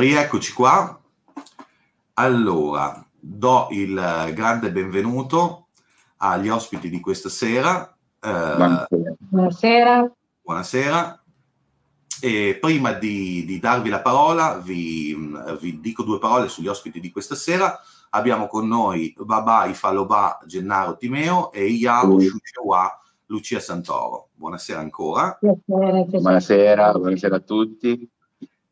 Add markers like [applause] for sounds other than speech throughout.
Rieccoci qua. Allora, do il grande benvenuto agli ospiti di questa sera. Eh, buonasera. Buonasera. E prima di, di, darvi la parola, vi, vi, dico due parole sugli ospiti di questa sera. Abbiamo con noi Baba Ifaloba Gennaro Timeo e Iao Shuchewa Lucia Santoro. Buonasera ancora. Buonasera, buonasera a tutti.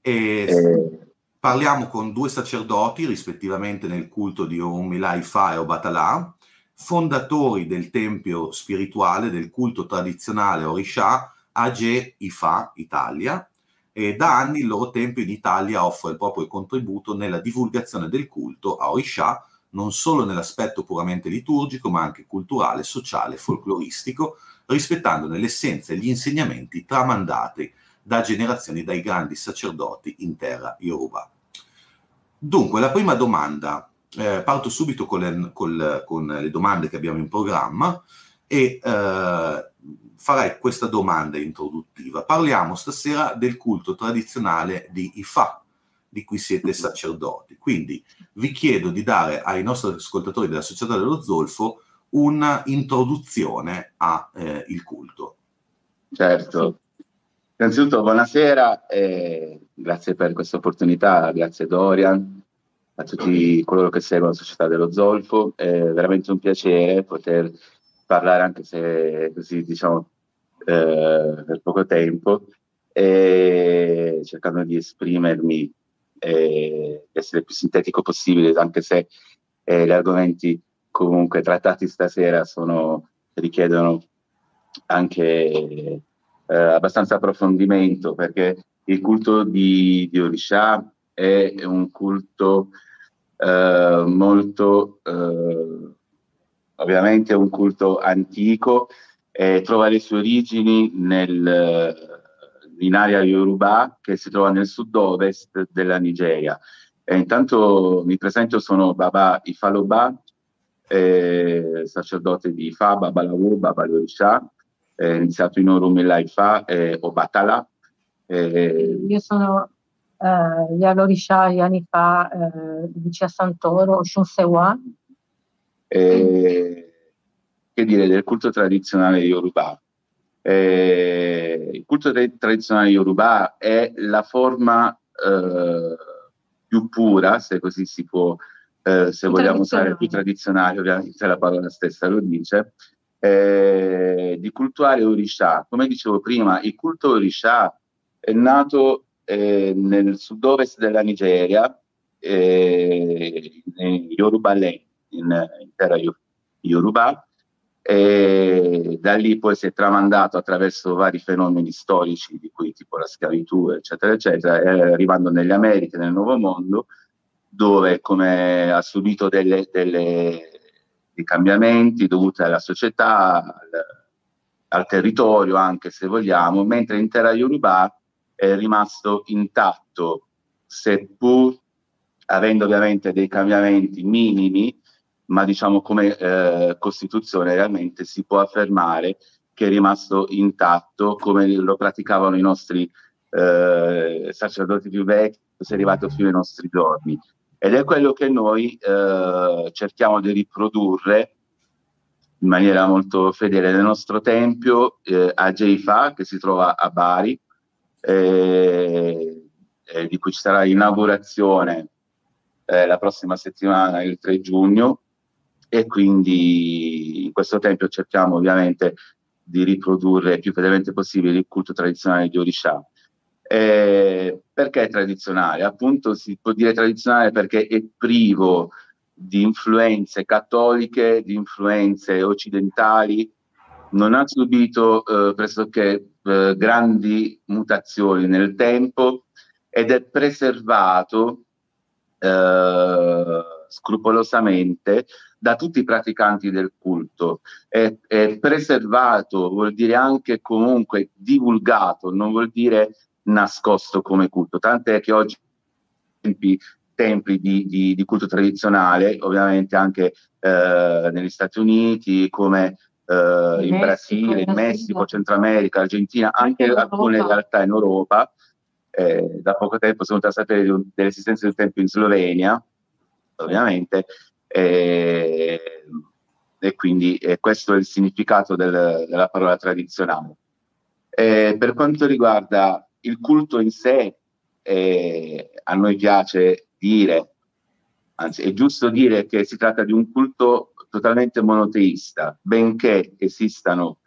E, eh Parliamo con due sacerdoti, rispettivamente nel culto di Omila Ifa e Obatalà, fondatori del tempio spirituale del culto tradizionale Orisha Age Ifa Italia, e da anni il loro tempio in Italia offre il proprio contributo nella divulgazione del culto a Orisha, non solo nell'aspetto puramente liturgico, ma anche culturale, sociale, folcloristico, rispettando nell'essenza gli insegnamenti tramandati da generazioni dai grandi sacerdoti in terra Yoruba. Dunque, la prima domanda, eh, parto subito con le, con, con le, domande che abbiamo in programma e eh, farei questa domanda introduttiva. Parliamo stasera del culto tradizionale di Ifa, di cui siete sacerdoti. Quindi vi chiedo di dare ai nostri ascoltatori della Società dello Zolfo un'introduzione al eh, culto. Certo. Innanzitutto buonasera e grazie per questa opportunità, grazie Dorian, a tutti coloro che seguono la Società dello Zolfo, è veramente un piacere poter parlare anche se così diciamo eh, per poco tempo e cercando di esprimermi e essere più sintetico possibile anche se eh, gli argomenti comunque trattati stasera sono, richiedono anche eh, abbastanza approfondimento perché il culto di, di Orisha è un culto eh, molto, eh, ovviamente un culto antico, eh, trova le sue origini nel, in area Yoruba che si trova nel sud-ovest della Nigeria. E intanto mi presento, sono Baba Ifaloba, eh, sacerdote di Ifa, Babalawu, Babalorisha, eh, iniziato in Ifa e Obatala. Eh, Io sono eh, Yalorisha anni fa eh, Lucia Santoro, Shunsewa. Eh, che dire del culto tradizionale Yoruba? Eh, il culto tra- tradizionale Yoruba è la forma eh, più pura, se così si può, eh, se vogliamo usare più tradizionale, ovviamente la parola stessa lo dice, eh, di cultuare Orisha. Come dicevo prima, il culto Orisha è nato eh, nel sud-ovest della Nigeria, eh, in Yoruba Land, in, in terra Yoruba, e da lì poi si è tramandato attraverso vari fenomeni storici, di cui tipo la schiavitù, eccetera, eccetera, arrivando nelle Americhe, nel Nuovo Mondo, dove come ha subito delle, delle dei cambiamenti dovuti alla società, al, al, territorio anche se vogliamo, mentre in terra Yoruba è rimasto intatto, seppur avendo ovviamente dei cambiamenti minimi, ma diciamo come eh, Costituzione realmente si può affermare che è rimasto intatto come lo praticavano i nostri eh, sacerdoti più vecchi, è arrivato fino ai nostri giorni. Ed è quello che noi eh, cerchiamo di riprodurre in maniera molto fedele nel nostro tempio eh, a Jeifa, che si trova a Bari, eh, eh, di cui ci sarà l'inaugurazione eh, la prossima settimana, il 3 giugno, e quindi in questo tempio cerchiamo ovviamente di riprodurre più fedelmente possibile il culto tradizionale di Orisha. Eh, perché è tradizionale? Appunto si può dire tradizionale perché è privo di influenze cattoliche, di influenze occidentali, non ha subito eh, pressoché eh, grandi mutazioni nel tempo ed è preservato eh, scrupolosamente da tutti i praticanti del culto. È, è preservato, vuol dire anche comunque divulgato, non vuol dire nascosto come culto, tant'è che oggi tempi, templi di, di, di culto tradizionale, ovviamente anche eh, negli Stati Uniti, come eh, in, Brasile, in Messico, Centro America, Argentina, anche alcune realtà in Europa, eh, da poco tempo sono venuto a sapere dell'esistenza di un tempio in Slovenia, ovviamente, eh, e quindi eh, questo è il significato del, della parola tradizionale. Eh, per quanto riguarda il culto in sé, eh, a noi piace dire, anzi è giusto dire che si tratta di un culto totalmente monoteista, benché esistano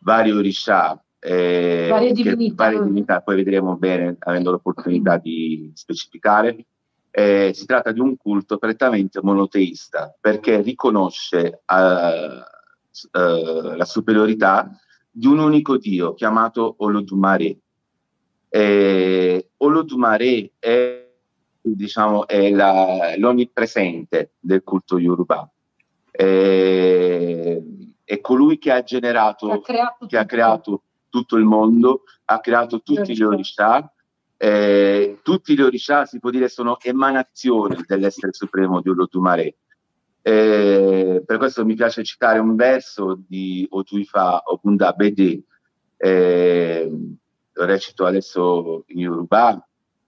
vari orishà, eh, varie, divinità. varie divinità, poi vedremo bene, avendo l'opportunità di specificare. Eh, si tratta di un culto prettamente monoteista perché riconosce uh, uh, la superiorità di un unico dio chiamato Olodumare. Eh, Olodumare è, diciamo, è la, l'onnipresente del culto Yoruba. Eh, è colui che ha generato, che ha creato, che ha creato tutto il mondo, ha creato tutti gli orishà eh, tutti gli orishà si può dire sono emanazioni dell'essere supremo di Olotumare. Eh, per questo mi piace citare un verso di Otuifa Okunda Bede, eh, recito adesso in Yoruba,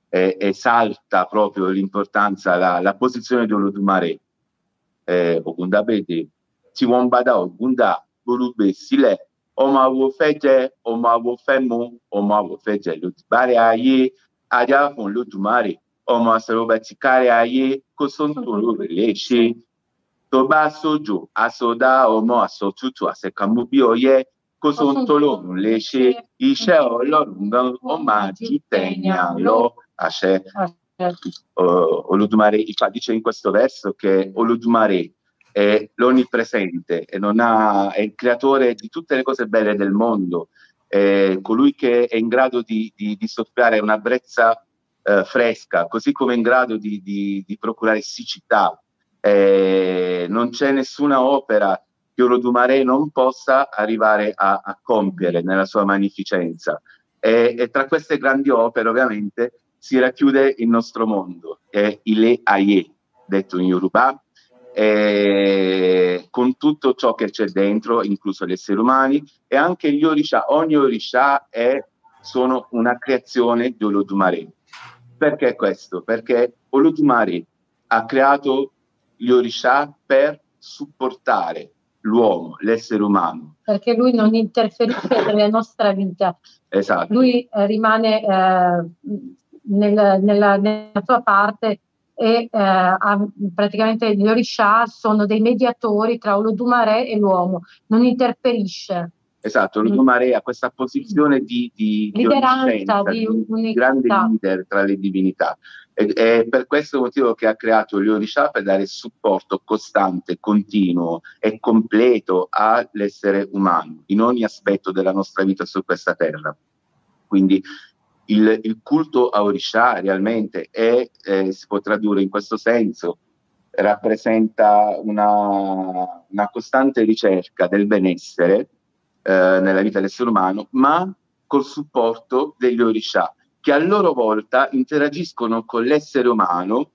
eh, esalta proprio l'importanza, la, la posizione di Olotumare. Eh, Okunda Bede, Tiwambada Okunda, Borube Sile, ọmọ àwo fẹ́ jẹ ọmọ àwo fẹ́ mu ọmọ àwo fẹ́ jẹ lòdìbárẹ ayé ajá fún lódùmarè ọmọ àsọrọbẹ ti kárí ayé kó sóńtòrò rẹ lè ṣe tó bá sójò àsọdá ọmọ àsọtútù àṣẹkànmú bí ọyẹ òun lè ṣe iṣẹ́ Ọlọ́run gan ó máa ju tẹ̀yàn lọ àṣẹ. Olódùmarè dice in questo verso che Olódùmarè è l'onnipresente e ha, è il creatore di tutte le cose belle del mondo, è colui che è in grado di, di, di soffiare una brezza eh, fresca, così come è in grado di, di procurare siccità. Eh, non c'è nessuna opera che Olodumare non possa arrivare a, a compiere nella sua magnificenza. E, e, tra queste grandi opere, ovviamente, si racchiude il nostro mondo, è Ile Aye, detto in Yoruba, eh, con tutto ciò che c'è dentro, incluso gli esseri umani, e anche gli Orisha. Ogni Orisha è, sono una creazione di Olodumare. Perché questo? Perché Olodumare ha creato gli Orisha per supportare l'uomo, l'essere umano. Perché lui non interferisce nella nostra vita. Esatto. Lui eh, rimane eh, nel, nella, nella sua parte e eh, ha, praticamente gli Orisha sono dei mediatori tra Olodumare e l'uomo, non interferisce. Esatto, Olodumare ha questa posizione di, di, lideranza, di, di, di grande leader tra le divinità. È per questo motivo che ha creato gli Orisha per dare supporto costante, continuo e completo all'essere umano in ogni aspetto della nostra vita su questa terra. Quindi il, il culto a Orisha realmente è, eh, si può tradurre in questo senso, rappresenta una, una costante ricerca del benessere eh, nella vita dell'essere umano, ma col supporto degli Orisha, che a loro volta interagiscono con l'essere umano,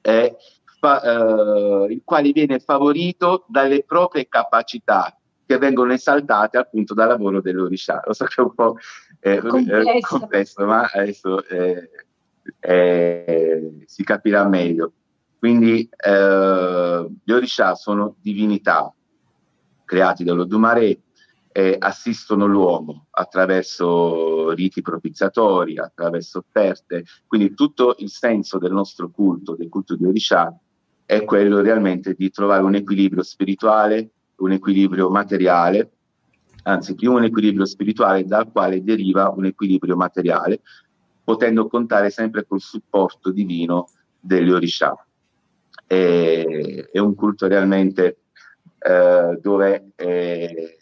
eh, fa, eh, il quale viene favorito dalle proprie capacità che vengono esaltate appunto dal lavoro dell'Orisha. Lo so che è un po' eh, complesso. complesso, ma adesso eh, eh, si capirà meglio. Quindi eh, gli Orisha sono divinità creati dall'Odumare e assistono l'uomo attraverso riti propiziatori, attraverso offerte. Quindi tutto il senso del nostro culto, del culto di Orisha, è quello realmente di trovare un equilibrio spirituale un equilibrio materiale, anzi prima un equilibrio spirituale dal quale deriva un equilibrio materiale, potendo contare sempre col supporto divino degli Orisha. È, è un culto realmente eh, dove è,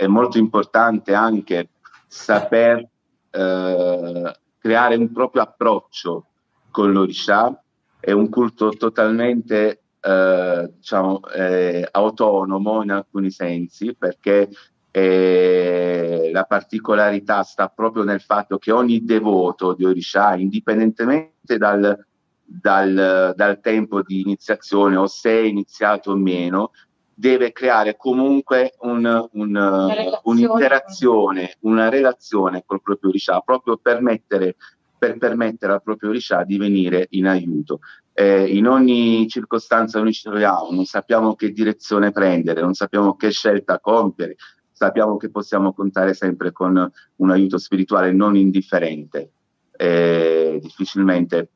è, molto importante anche saper eh, creare un proprio approccio con l'Orisha, è un culto totalmente eh, diciamo, eh, autonomo in alcuni sensi, perché eh, la particolarità sta proprio nel fatto che ogni devoto di Orisha, indipendentemente dal, dal, dal tempo di iniziazione o se è iniziato o meno, deve creare comunque un, un, un'interazione, una relazione col proprio Orisha, proprio per mettere per permettere al proprio Orisha di venire in aiuto. Eh, in ogni circostanza noi ci troviamo, non sappiamo che direzione prendere, non sappiamo che scelta compiere, sappiamo che possiamo contare sempre con un aiuto spirituale non indifferente. Eh, difficilmente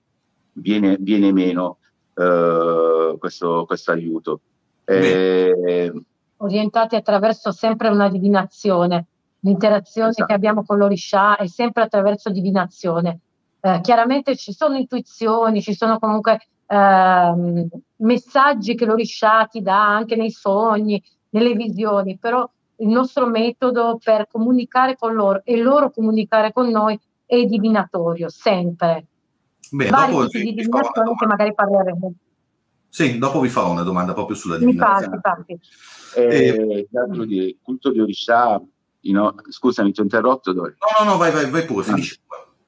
viene, viene meno eh, questo, questo, aiuto. Eh, Orientati attraverso sempre una divinazione. L'interazione esatto. che abbiamo con l'Orisha è sempre attraverso divinazione. Eh, chiaramente ci sono intuizioni, ci sono comunque eh, messaggi che l'Orisha ti dà anche nei sogni, nelle visioni, però il nostro metodo per comunicare con loro e loro comunicare con noi è divinatorio, sempre. Beh, Vari dopo tipi di divinazione che magari parleremo. Sì, dopo vi farò una domanda proprio sulla divinazione. Infatti, infatti. Eh, eh, il culto di Orisha, no, scusami, ti ho interrotto. Dove? No, no, no, vai, vai, vai pure, finisci.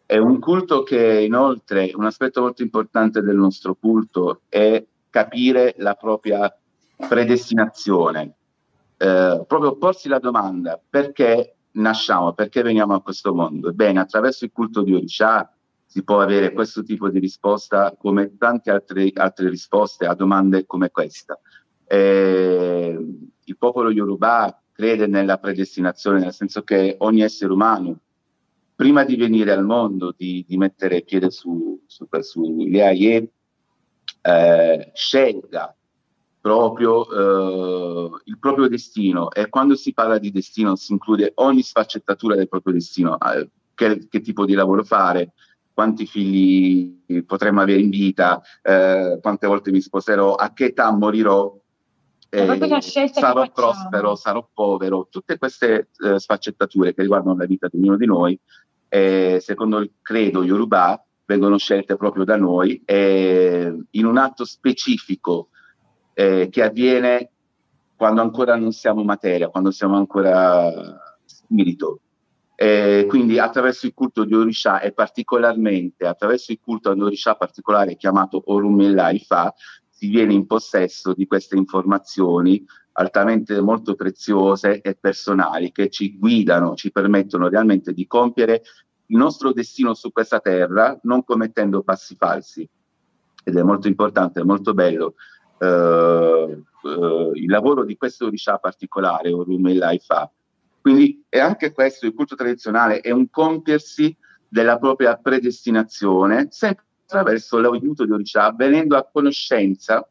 È un culto che inoltre, un aspetto molto importante del nostro culto è capire la propria predestinazione, eh, proprio porsi la domanda perché nasciamo, perché veniamo a questo mondo. Ebbene, attraverso il culto di Orisha si può avere questo tipo di risposta come tante altre, altre risposte a domande come questa. Eh, il popolo Yoruba crede nella predestinazione, nel senso che ogni essere umano prima di venire al mondo, di, di mettere piede su, su, su Leaie, eh, scelga proprio eh, il proprio destino e quando si parla di destino si include ogni sfaccettatura del proprio destino, eh, che, che, tipo di lavoro fare, quanti figli potremmo avere in vita, eh, quante volte mi sposerò, a che età morirò, eh, sarò prospero, sarò povero, tutte queste eh, sfaccettature che riguardano la vita di ognuno di noi eh, secondo il credo Yoruba, vengono scelte proprio da noi in un atto specifico eh, che avviene quando ancora non siamo materia, quando siamo ancora spirito. Eh, quindi attraverso il culto di Orisha e particolarmente attraverso il culto ad Orisha particolare chiamato Orumela Ifa si viene in possesso di queste informazioni altamente molto preziose e personali che ci guidano, ci permettono realmente di compiere il nostro destino su questa terra non commettendo passi falsi. Ed è molto importante, è molto bello eh, eh, il lavoro di questo Orisha particolare, Orumellai fa. Quindi è anche questo, il culto tradizionale, è un compiersi della propria predestinazione, sempre attraverso l'aiuto di Orisha, venendo a conoscenza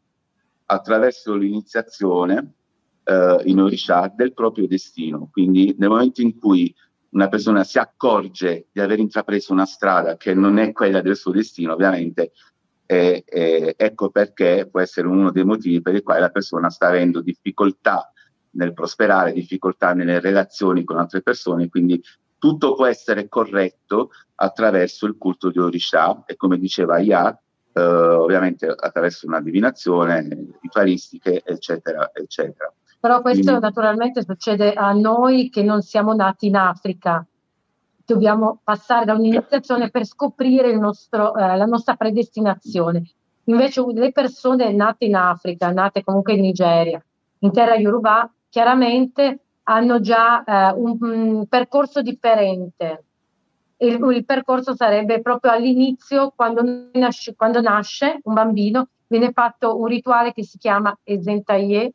attraverso l'iniziazione eh, in Orisha del proprio destino. Quindi nel momento in cui una persona si accorge di aver intrapreso una strada che non è quella del suo destino, ovviamente eh, eh, ecco perché può essere uno dei motivi per i quali la persona sta avendo difficoltà nel prosperare, difficoltà nelle relazioni con altre persone, quindi tutto può essere corretto attraverso il culto di Orisha e come diceva Ia, eh, ovviamente attraverso una divinazione, ritualistiche, eccetera, eccetera. Però questo Quindi... naturalmente succede a noi che non siamo nati in Africa. Dobbiamo passare da un'iniziazione per scoprire nostro, eh, la nostra predestinazione. Invece le persone nate in Africa, nate comunque in Nigeria, in terra Yoruba, chiaramente hanno già eh, un, un, percorso differente. Il, il, percorso sarebbe proprio all'inizio, quando nasce, quando nasce un bambino, viene fatto un rituale che si chiama Esentaye,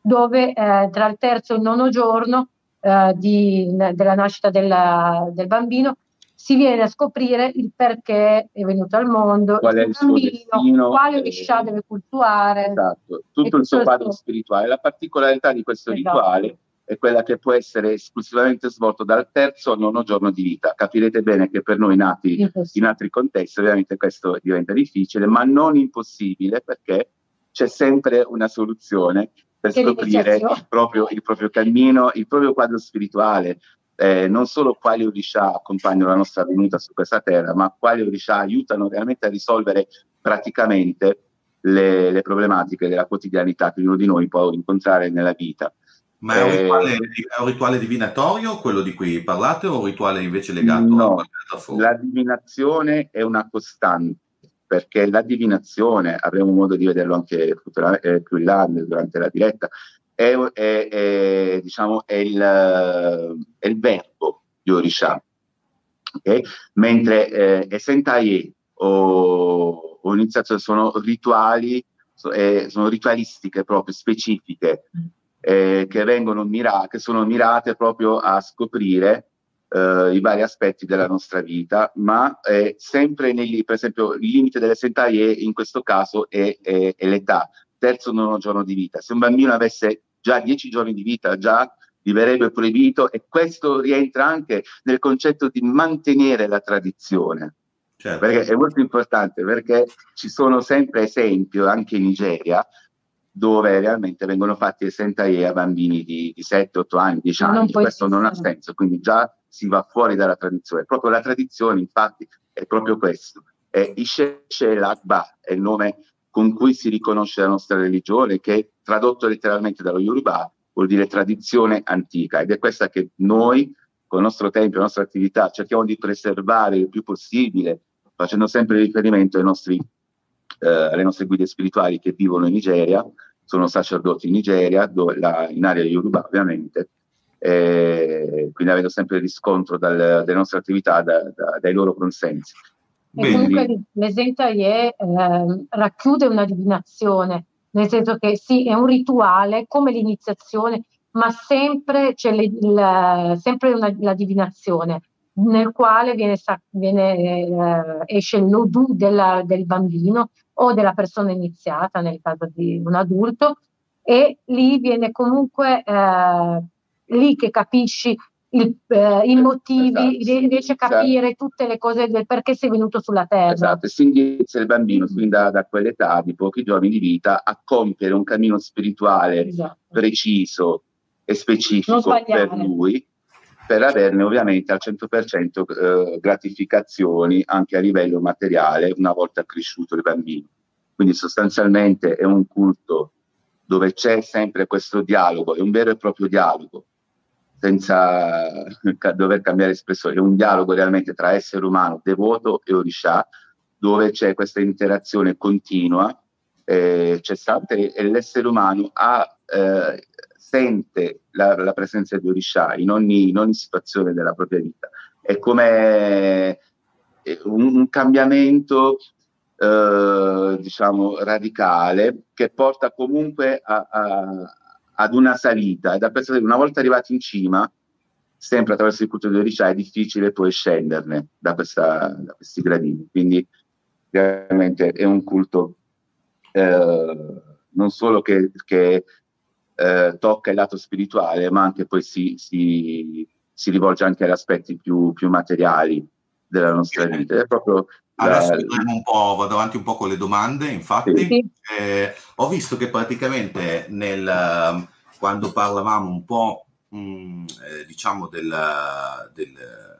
dove eh, tra il terzo e il nono giorno eh, di, della nascita della, del bambino si viene a scoprire il perché è venuto al mondo, qual il, il bambino, destino, quale Orisha deve cultuare. Esatto, tutto il suo quadro spirituale. La particolarità di questo esatto. rituale è quella che può essere esclusivamente svolto dal terzo al nono giorno di vita. Capirete bene che per noi nati in altri contesti ovviamente questo diventa difficile, ma non impossibile perché c'è sempre una soluzione per scoprire il proprio, il proprio, cammino, il proprio quadro spirituale, eh, non solo quali Orisha accompagnano la nostra venuta su questa terra, ma quali Orisha aiutano realmente a risolvere praticamente le, le problematiche della quotidianità che ognuno di noi può incontrare nella vita. Ma è un, rituale, eh, è un, rituale, divinatorio quello di cui parlate o un rituale invece legato no, a qualche forma? La divinazione è una costante perché la divinazione, avremo modo di vederlo anche eh, più in là durante la diretta, è, è, è, diciamo, è, il, è il verbo di Orisha. Okay? Mentre eh, Esentaye o, o iniziazione sono rituali, so, eh, sono ritualistiche proprio specifiche eh, che vengono mirate, che sono mirate proprio a scoprire eh, i vari aspetti della nostra vita, ma eh, sempre negli, per esempio, il limite delle sentaie in questo caso è, è, è l'età, terzo nono giorno di vita. Se un bambino avesse già dieci giorni di vita, già verrebbe proibito e questo rientra anche nel concetto di mantenere la tradizione. Certo. Perché è molto importante perché ci sono sempre esempi anche in Nigeria dove realmente vengono fatti sentaie a bambini di, di 7, 8 anni, 10 anni, non questo non ha senso, quindi già si va fuori dalla tradizione. Proprio la tradizione, infatti, è proprio questo. È Ishe l'Akba, è il nome con cui si riconosce la nostra religione, che tradotto letteralmente dallo Yoruba vuol dire tradizione antica. Ed è questa che noi con il nostro tempio, la nostra attività cerchiamo di preservare il più possibile, facendo sempre riferimento nostri eh, alle nostre guide spirituali che vivono in Nigeria, sono sacerdoti in Nigeria, dove, la, in area Yoruba ovviamente, eh, quindi avendo sempre riscontro dal, delle nostre attività da, da, dai loro consensi. E comunque l'esentaie eh, racchiude una divinazione, nel senso che sì, è un rituale come l'iniziazione, ma sempre c'è le, il, sempre una, la divinazione nel quale viene, viene, eh, esce l'odù della, del bambino o della persona iniziata, nel caso di un adulto, e lì viene comunque eh, lì che capisci il, eh, i motivi, esatto, riesci a capire esatto. tutte le cose del perché sei venuto sulla Terra. Esatto, e si indirizza il bambino fin da, da, quell'età di pochi giorni di vita a compiere un cammino spirituale esatto. preciso e specifico per lui per averne ovviamente al 100% eh, gratificazioni anche a livello materiale una volta cresciuto il bambino. Quindi sostanzialmente è un culto dove c'è sempre questo dialogo, è un vero e proprio dialogo, senza dover cambiare espressione, è un dialogo realmente tra essere umano, devoto e orisha, dove c'è questa interazione continua, eh, c'è stata e l'essere umano ha eh, sente la, la presenza di Orisha in ogni, in ogni, situazione della propria vita. È come eh, un, un cambiamento, eh, diciamo, radicale che porta comunque a, a, ad una salita. Da una volta arrivati in cima, sempre attraverso il culto di Orisha, è difficile poi scenderne da, questa, da questi gradini. Quindi veramente è un culto eh, non solo che, che eh, tocca il lato spirituale, ma anche poi si, si, si rivolge anche agli aspetti più, più materiali della nostra vita. È proprio Adesso un po', vado avanti un po' con le domande, infatti. Sì. Eh, ho visto che praticamente nel, quando parlavamo un po', mh, mm, eh, diciamo, del, del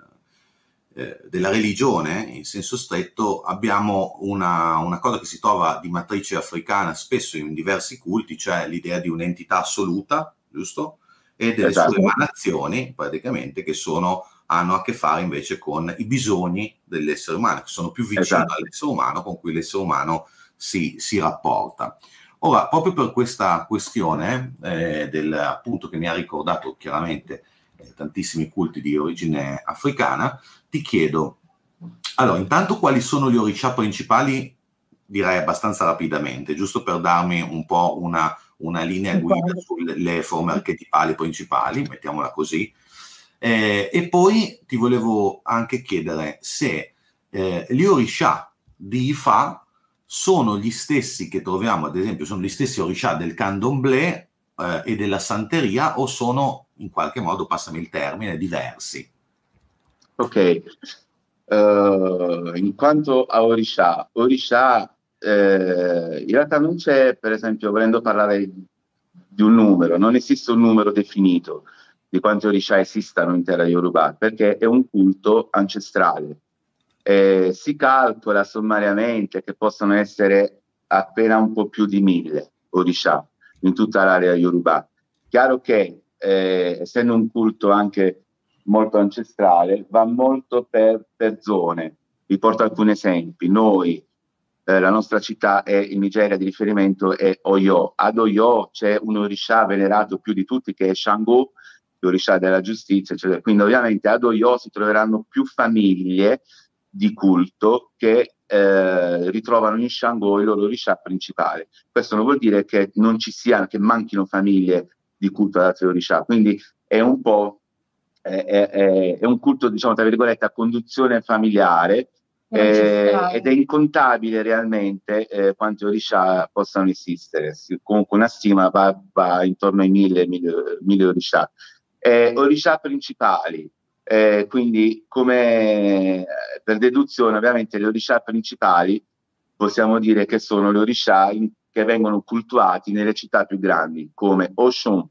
eh, della religione in senso stretto abbiamo una, una, cosa che si trova di matrice africana spesso in diversi culti, cioè l'idea di un'entità assoluta, giusto? E delle esatto. sue emanazioni, praticamente, che sono, hanno a che fare invece con i bisogni dell'essere umano, che sono più vicini esatto. all'essere umano, con cui l'essere umano si, si rapporta. Ora, proprio per questa questione, eh, del, appunto, che mi ha ricordato chiaramente eh, tantissimi culti di origine africana, ti chiedo, allora, intanto quali sono gli orisha principali? Direi abbastanza rapidamente, giusto per darmi un po' una, una linea guida sulle forme archetipali principali, mettiamola così. Eh, e poi ti volevo anche chiedere se eh, gli orisha di Ifa sono gli stessi che troviamo, ad esempio, sono gli stessi orisha del candomblé eh, e della santeria o sono in qualche modo, passami il termine, diversi? Ok, uh, in quanto a Orisha, Orisha eh, in realtà non c'è, per esempio, volendo parlare di un numero, non esiste un numero definito di quanti Orisha esistano in terra Yoruba, perché è un culto ancestrale. Eh, si calcola sommariamente che possono essere appena un po' più di mille Orisha in tutta l'area Yoruba. Chiaro che eh, essendo un culto anche molto ancestrale, va molto per, per zone. Vi porto alcuni esempi. Noi, eh, la nostra città è in Nigeria di riferimento è Oyo. Ad Oyo c'è un orisha venerato più di tutti che è Shango, Orisha della giustizia, eccetera. Quindi ovviamente ad Oyo si troveranno più famiglie di culto che eh, ritrovano in Shango il loro Orisha principale. Questo non vuol dire che non ci siano, che manchino famiglie di culto ad altri Orisha, quindi è un po' è, è, è un culto, diciamo, tra virgolette, a conduzione familiare, eh, ed è incontabile realmente eh, quanti Orisha possano esistere. Comunque una stima va, va intorno ai mille, mille, mille Orisha. Eh, orisha principali, eh, quindi come eh, per deduzione ovviamente le Orisha principali possiamo dire che sono le Orisha in, che vengono cultuati nelle città più grandi come Oshun.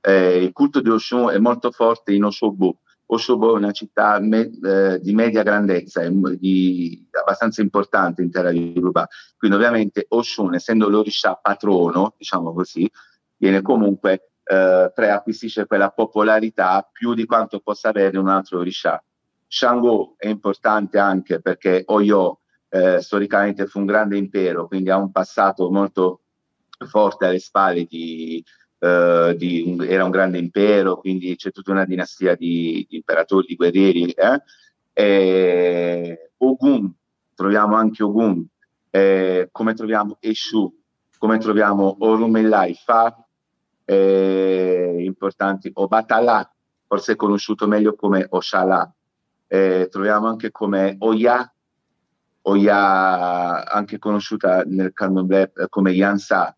Eh, il culto di Oshun è molto forte in Oshobo, Oshobo è una città me, eh, di media grandezza, e di, abbastanza importante in terra di Yoruba. Quindi ovviamente Oshun, essendo l'Orisha patrono, diciamo così, viene comunque eh, preacquisisce quella popolarità più di quanto possa avere un altro Orisha. Shango è importante anche perché Oyo eh, storicamente fu un grande impero, quindi ha un passato molto forte alle spalle di, Uh, di, era un grande impero, quindi c'è tutta una dinastia di, di imperatori, di guerrieri. Eh? E Ogun, troviamo anche Ogun, eh, come troviamo Eshu, come troviamo Orumelaifa, eh, importanti, Obatala, forse è conosciuto meglio come Oshala, eh, troviamo anche come Oya, Oya anche conosciuta nel candomblé come Yansa,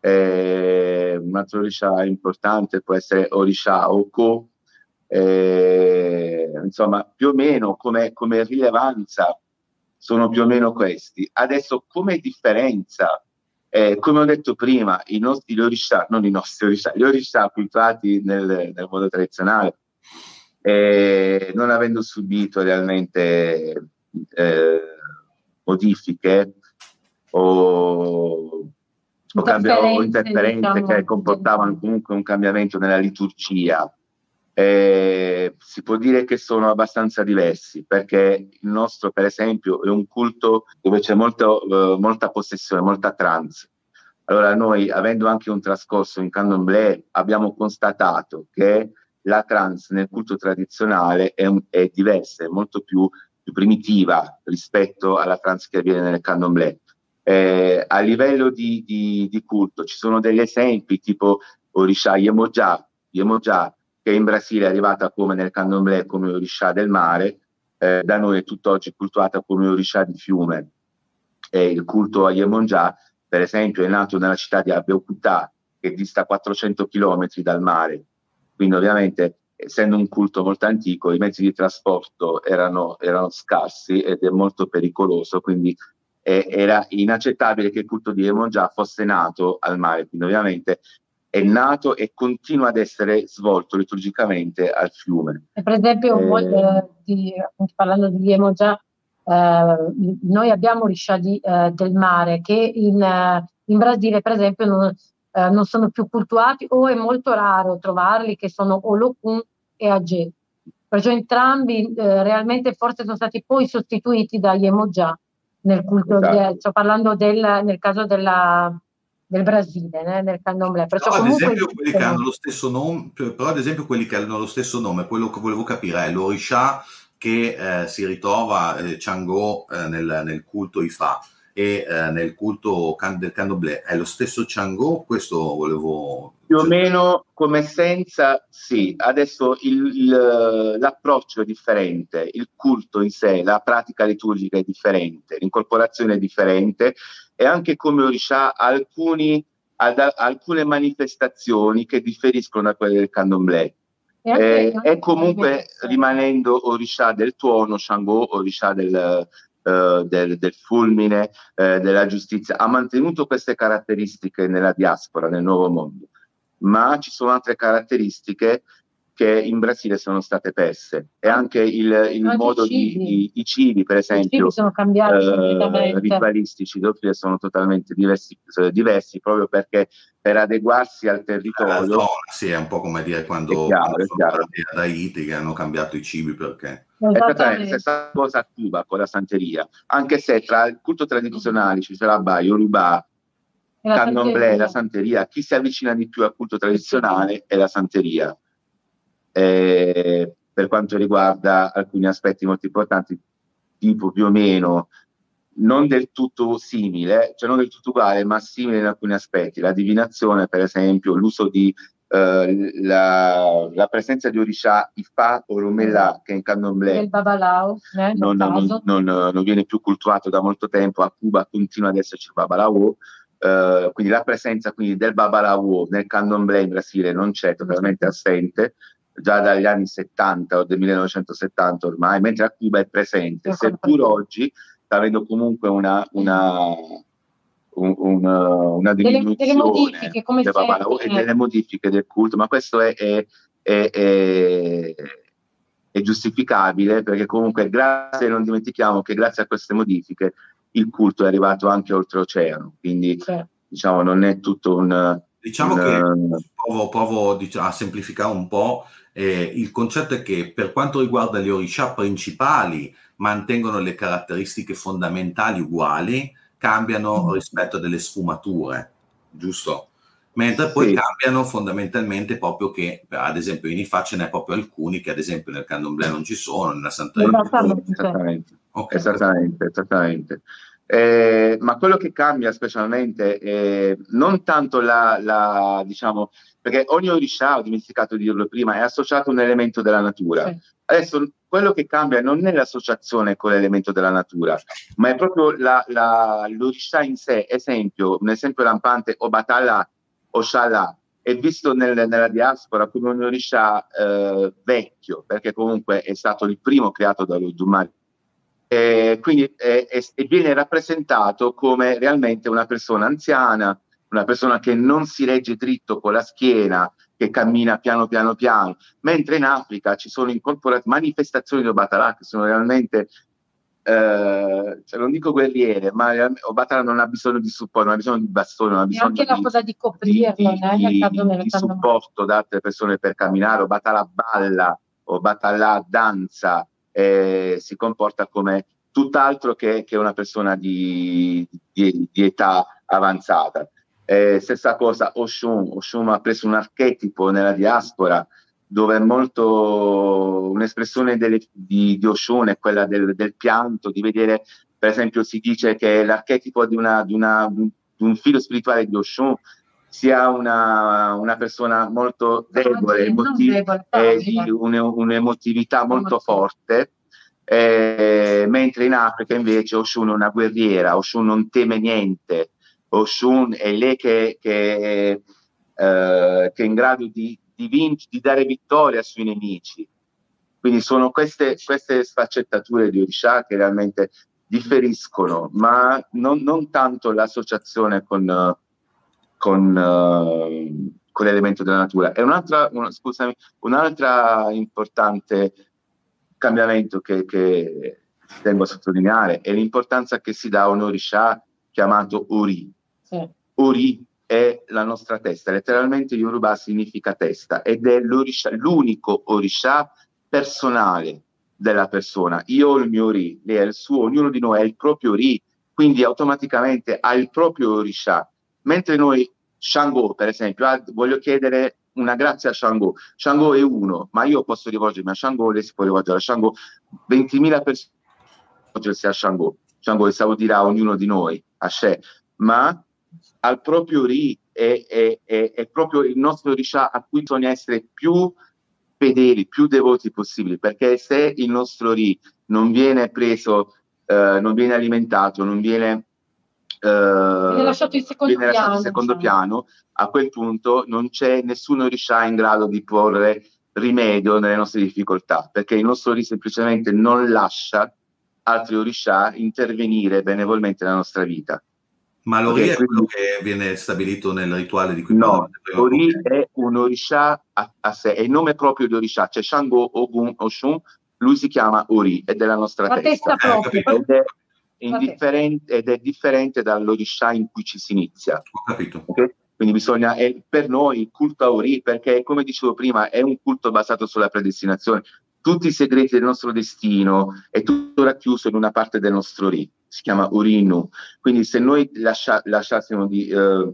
eh, un altro orisha importante può essere Orisha Oko, eh, insomma più o meno come, come, rilevanza sono più o meno questi. Adesso come differenza, eh, come ho detto prima, i nostri orisha, non i nostri orisha, gli orisha cultivati nel, nel modo tradizionale, eh, non avendo subito realmente eh, modifiche o o, cambio, o interferenze diciamo, che comportavano comunque un cambiamento nella liturgia. Eh, si può dire che sono abbastanza diversi perché il nostro, per esempio, è un culto dove c'è molto, eh, molta possessione, molta trance. Allora, noi, avendo anche un trascorso in candomblé, abbiamo constatato che la trance nel culto tradizionale è, è diversa, è molto più, più, primitiva rispetto alla trance che avviene nel candomblé. Eh, a livello di, di, di, culto ci sono degli esempi tipo Orisha Yemoja, Yemoja che in Brasile è arrivata come nel candomblé come Orisha del mare, eh, da noi è tutt'oggi cultuata come Orisha di fiume. E il culto a Yemoja, per esempio, è nato nella città di Abeokuta, che dista 400 km dal mare. Quindi ovviamente essendo un culto molto antico, i mezzi di trasporto erano, erano scarsi ed è molto pericoloso, quindi eh, era inaccettabile che il culto di Emongià fosse nato al mare, quindi ovviamente è nato e continua ad essere svolto liturgicamente al fiume. per esempio, eh, eh, di, parlando di Emongià, eh, noi abbiamo risciati eh, del mare che in, eh, in, Brasile, per esempio, non, eh, non, sono più cultuati o è molto raro trovarli, che sono Olokun e Agé. Perciò entrambi realmente forse sono stati poi sostituiti dagli Emogià nel culto, esatto. di, sto parlando del, nel caso della, del Brasile, né? nel candomblé. Perciò però, ad esempio, quelli che hanno lo stesso nome, però ad esempio quelli che hanno lo stesso nome, quello che volevo capire è l'Orisha che eh, si ritrova eh, Chango eh, nel, nel, culto Ifa e eh, nel culto can- del candomblé è lo stesso Chango? Questo volevo più o meno come essenza, sì. Adesso il, il, l'approccio è differente, il culto in sé, la pratica liturgica è differente, l'incorporazione è differente e anche come Orisha alcuni, ad, alcune manifestazioni che differiscono da quelle del candomblé. Eh, e comunque rimanendo Orisha del tuono, Shango, Orisha del, Uh, del, del, fulmine, uh, della giustizia, ha mantenuto queste caratteristiche nella diaspora, nel nuovo mondo. Ma ci sono altre caratteristiche che in Brasile sono state perse. E ah. anche il, il modo di, di, i cibi per esempio sono cambiati eh, ritualistici doppie sono totalmente diversi, diversi, proprio perché per adeguarsi al territorio zona, sì è un po' come dire quando, è chiaro, quando sono da Haiti che hanno cambiato i cibi perché è stata la stessa cosa a Cuba con la santeria anche se tra il culto tradizionale ci sarà Yoruba la candomblé, la santeria, chi si avvicina di più al culto tradizionale è la santeria. Eh, per quanto riguarda alcuni aspetti molto importanti, tipo più o meno non del tutto simile, cioè non del tutto uguale, ma simile in alcuni aspetti. La divinazione, per esempio, l'uso di eh, la, la, presenza di Orisha Ifa o Romela che in candomblé. Il Babalao, eh, non, non, non, non, viene più cultuato da molto tempo, a Cuba continua ad esserci il Babalao, eh, quindi la presenza quindi, del Babalao nel candomblé in Brasile non c'è, totalmente assente, già dagli anni 70 o del 1970 ormai, mentre a Cuba è presente, seppur oggi sta avendo comunque una, una un, un, una diminuzione delle, delle modifiche, come del Babala, e delle modifiche del culto, ma questo è, è, è, è, giustificabile perché comunque grazie, non dimentichiamo che grazie a queste modifiche il culto è arrivato anche oltreoceano, quindi sì. diciamo non è tutto un... Diciamo un, che provo, provo diciamo, a semplificare un po', eh, il concetto è che per quanto riguarda gli orisha principali mantengono le caratteristiche fondamentali uguali, cambiano mm. rispetto a delle sfumature, giusto? Mentre poi sì. cambiano fondamentalmente proprio che, ad esempio, in IFA ce n'è proprio alcuni che ad esempio nel candomblé non ci sono, nella Santa Esattamente, okay. esattamente, esattamente. Eh, ma quello che cambia specialmente è non tanto la, la diciamo, perché ogni orisha, ho dimenticato di dirlo prima, è associato a un elemento della natura. Sì. Adesso quello che cambia non è l'associazione con l'elemento della natura, ma è proprio la, la, l'orisha in sé. Esempio, un esempio lampante, Obatala o Shala, è visto nel, nella diaspora come un orisha eh, vecchio, perché comunque è stato il primo creato dall'Udumari. E quindi è, è, viene rappresentato come realmente una persona anziana, una persona che non si regge dritto con la schiena, che cammina piano piano piano, mentre in Africa ci sono incorporate manifestazioni di Obatala che sono realmente, eh, cioè non dico guerriere, ma Obatala non ha bisogno di supporto, non ha bisogno di bastone, non ha bisogno anche la cosa di coprirlo, di, eh, di, di, di supporto da altre persone per camminare, Obatala balla, Obatala danza, eh, si comporta come tutt'altro che, che una persona di, di, di età avanzata. Eh, stessa cosa Oshun, Oshun ha preso un archetipo nella diaspora dove è molto un'espressione delle, di, di Oshun è quella del, del, pianto, di vedere, per esempio si dice che l'archetipo di, una, di, una, di un filo spirituale di Oshun sia una, una persona molto debole, emotiv- di un, un'emotività molto forte, eh, mentre in Africa invece Oshun è una guerriera, Oshun non teme niente, Oshun è lei che, che, eh, che è in grado di, di, vinc- di, dare vittoria sui nemici. Quindi sono queste, queste sfaccettature di Orisha che realmente differiscono, ma non, non tanto l'associazione con, con, uh, con, l'elemento della natura. E un'altra, una, scusami, un'altra importante cambiamento che, che tengo a sottolineare è l'importanza che si dà a un Orisha chiamato Ori. Sì. Ori è la nostra testa, letteralmente Yoruba significa testa ed è l'unico Orisha personale della persona. Io ho il mio Ori, lei è il suo, ognuno di noi ha il proprio Ori, quindi automaticamente ha il proprio Orisha. Mentre noi, Shango per esempio, ah, voglio chiedere una grazia a Shango. Shango è uno, ma io posso rivolgermi a Shango, lei si può rivolgere a Shango, 20.000 persone rivolgersi a Shango. Shango esaudirà ognuno di noi, a She, ma al proprio Ri è, è, è, è proprio il nostro Risha a cui bisogna essere più fedeli, più devoti possibili, perché se il nostro Ri non viene preso, eh, non viene alimentato, non viene, eh, viene lasciato in secondo, viene piano, in secondo diciamo. piano, a quel punto non c'è nessuno Risha in grado di porre rimedio nelle nostre difficoltà, perché il nostro Ri semplicemente non lascia altri Orisha intervenire benevolmente nella nostra vita. Ma l'Ori è quello che viene stabilito nel rituale di cui No, l'Ori è un Orisha a, a, sé, è il nome proprio di Orisha, c'è Shango Ogun Oshun, lui si chiama Ori, è della nostra La testa. testa proprio. Ed è, indifferente, ed è differente dall'Orisha in cui ci si inizia. Ho capito. Okay? Quindi bisogna, è, per noi il culto a Ori, perché come dicevo prima, è un culto basato sulla predestinazione. Tutti i segreti del nostro destino è tutto racchiuso in una parte del nostro Ori si chiama Urinu. Quindi se noi lascia, lasciassimo di, eh,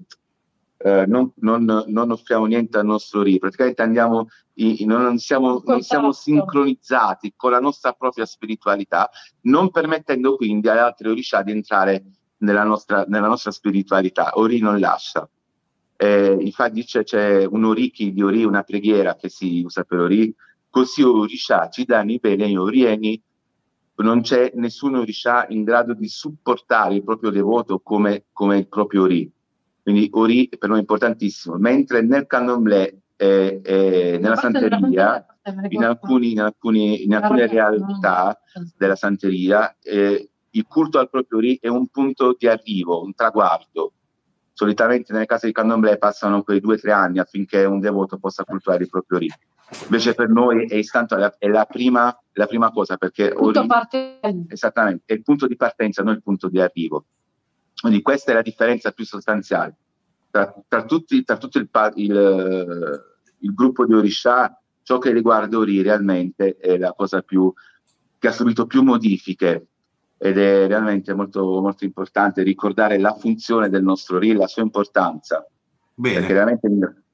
eh, non, non, non, offriamo niente al nostro RI, praticamente andiamo in, non, siamo, non siamo sincronizzati con la nostra propria spiritualità, non permettendo quindi alle altre orishà di entrare nella nostra, nella nostra spiritualità. Ori non lascia. Eh, infatti c'è, c'è un oriki di Ori, una preghiera che si usa per Ori, così Orisha ci danno i beni Orieni, non c'è nessun Orisha in grado di supportare il proprio devoto come, come il proprio Ori. Quindi Ori per noi è importantissimo, mentre nel candomblé e, e nella santeria, in, alcuni, in, alcuni, in alcune realtà della santeria, eh, il culto al proprio Ri è un punto di arrivo, un traguardo. Solitamente nelle case di candomblé passano quei due o tre anni affinché un devoto possa cultuare il proprio Ri. Invece per noi è, istantaneo, è la, prima, la prima cosa perché Ori, esattamente, è il punto di partenza, non il punto di arrivo. Quindi questa è la differenza più sostanziale. Tra, tra, tutti, tra tutto il, il, il, gruppo di Orisha, ciò che riguarda Ori realmente è la cosa più, che ha subito più modifiche ed è realmente molto, molto importante ricordare la funzione del nostro Ri, la sua importanza, Bene. perché veramente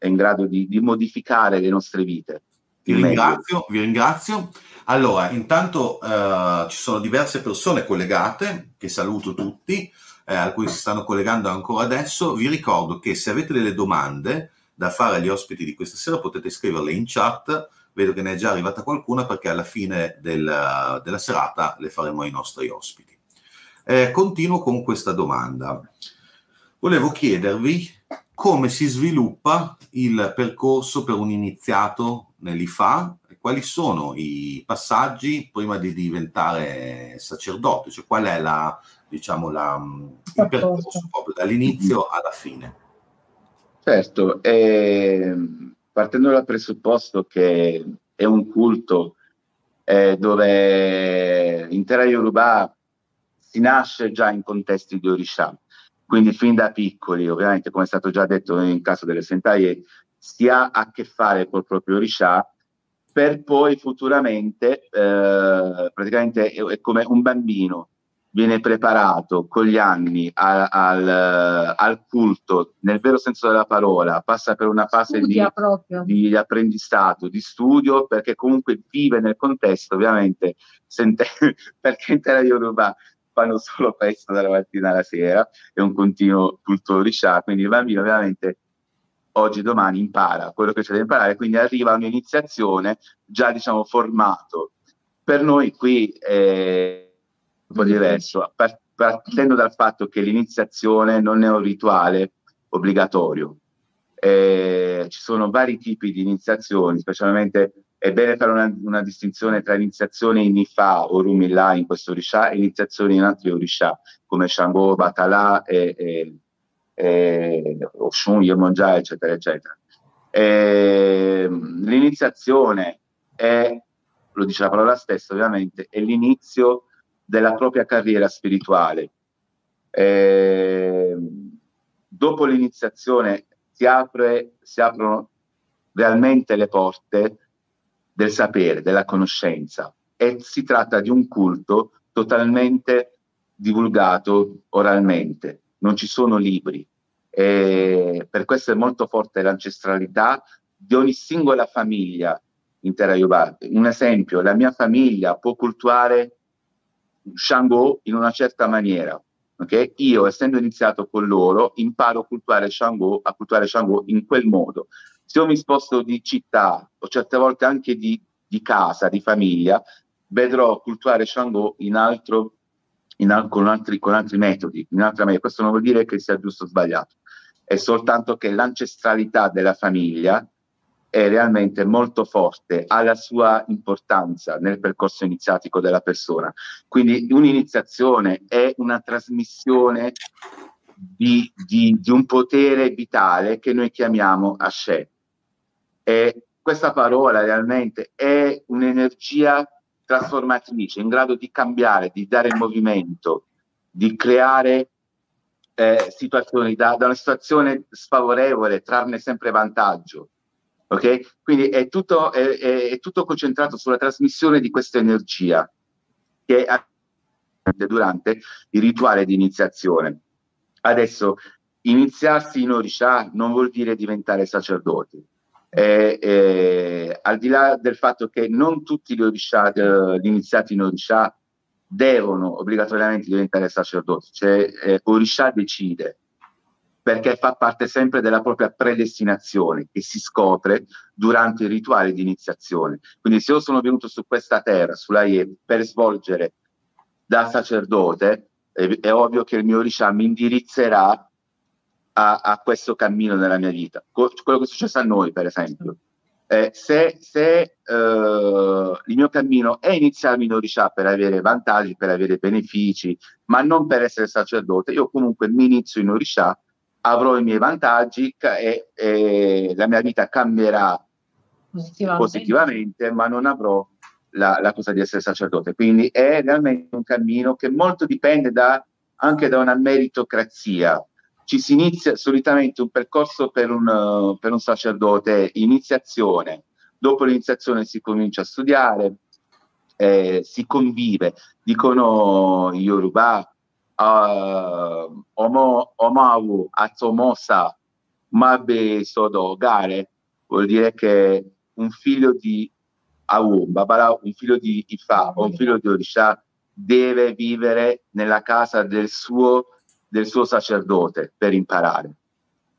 è in grado di, di modificare le nostre vite. Vi ringrazio, vi ringrazio. Allora, intanto uh, ci sono diverse persone collegate, che saluto tutti eh, a cui si stanno collegando ancora adesso, vi ricordo che se avete delle domande da fare agli ospiti di questa sera potete scriverle in chat, vedo che ne è già arrivata qualcuna perché alla fine del, della serata le faremo ai nostri ospiti. Eh, continuo con questa domanda. Volevo chiedervi come si sviluppa il percorso per un iniziato nell'IFA e quali sono i passaggi prima di diventare sacerdote, cioè qual è la, diciamo, la, il percorso. proprio dall'inizio alla fine. Certo, eh, partendo dal presupposto che è un culto eh, dove l'intera Yoruba si nasce già in contesti di Orisha, quindi fin da piccoli, ovviamente come è stato già detto in caso delle sentaie, si ha a che fare col proprio Orisha per poi futuramente, eh, praticamente è, è come un bambino viene preparato con gli anni al, al, al, culto, nel vero senso della parola, passa per una fase di, di, apprendistato, di studio, perché comunque vive nel contesto, ovviamente, sente, [laughs] perché in terra Yoruba fanno solo questo dalla mattina alla sera, è un continuo culto riscià, quindi il bambino ovviamente oggi domani impara quello che c'è da imparare, quindi arriva a un'iniziazione già diciamo formato. Per noi qui eh, un po' diverso, partendo dal fatto che l'iniziazione non è un rituale obbligatorio. Eh, ci sono vari tipi di iniziazioni, specialmente è bene fare una, una distinzione tra iniziazioni in Ifa o Rumillah in questo Orisha e iniziazioni in altri Orisha come Shango, Batala e, e, e Oshun, Yemonja, eccetera, eccetera. Eh, l'iniziazione è, lo dice la parola stessa ovviamente, è l'inizio della propria carriera spirituale. Eh, dopo l'iniziazione si, apre, si aprono realmente le porte del sapere, della conoscenza e si tratta di un culto totalmente divulgato oralmente, non ci sono libri. E per questo è molto forte l'ancestralità di ogni singola famiglia intera Yoruba. Un esempio, la mia famiglia può cultuare Shango in una certa maniera. Okay? Io, essendo iniziato con loro, imparo a cultuare Shango, a cultuare Shango in quel modo. Se io mi sposto di città o certe volte anche di, di casa, di famiglia, vedrò cultuare Shango in altro, in, con, altri, con altri metodi, in altra maniera. Questo non vuol dire che sia giusto o sbagliato, è soltanto che l'ancestralità della famiglia è realmente molto forte, ha la sua importanza nel percorso iniziatico della persona. Quindi un'iniziazione è una trasmissione di, di, di un potere vitale che noi chiamiamo Ashe. E questa parola realmente è un'energia trasformatrice, in grado di cambiare, di dare movimento, di creare eh, situazioni da, da una situazione sfavorevole, trarne sempre vantaggio Ok? Quindi è tutto, è, è tutto concentrato sulla trasmissione di questa energia che è durante il rituale di iniziazione. Adesso iniziarsi in Orisha non vuol dire diventare sacerdoti. Eh, eh, al di là del fatto che non tutti gli, Orisha, eh, gli iniziati in Orisha devono obbligatoriamente diventare sacerdoti, cioè eh, Orisha decide perché fa parte sempre della propria predestinazione che si scopre durante i rituali di iniziazione. Quindi se io sono venuto su questa terra, sulla IE, per svolgere da sacerdote, è, è ovvio che il mio Orisha mi indirizzerà a, a, questo cammino nella mia vita. Co- quello che è successo a noi, per esempio. Eh, se, se uh, il mio cammino è iniziarmi in Orisha per avere vantaggi, per avere benefici, ma non per essere sacerdote, io comunque mi inizio in Orisha, avrò i miei vantaggi e, e la mia vita cambierà positivamente. positivamente, ma non avrò la, la, cosa di essere sacerdote. Quindi è realmente un cammino che molto dipende da, anche da una meritocrazia ci si inizia solitamente un percorso per un, uh, per un sacerdote, iniziazione, dopo l'iniziazione si comincia a studiare, eh, si convive, dicono i Yoruba, uh, omo, omawu atsomosa mabe sodo gare, vuol dire che un figlio di Awu, Babala, un figlio di Ifa un figlio di Orisha deve vivere nella casa del suo del suo sacerdote per imparare.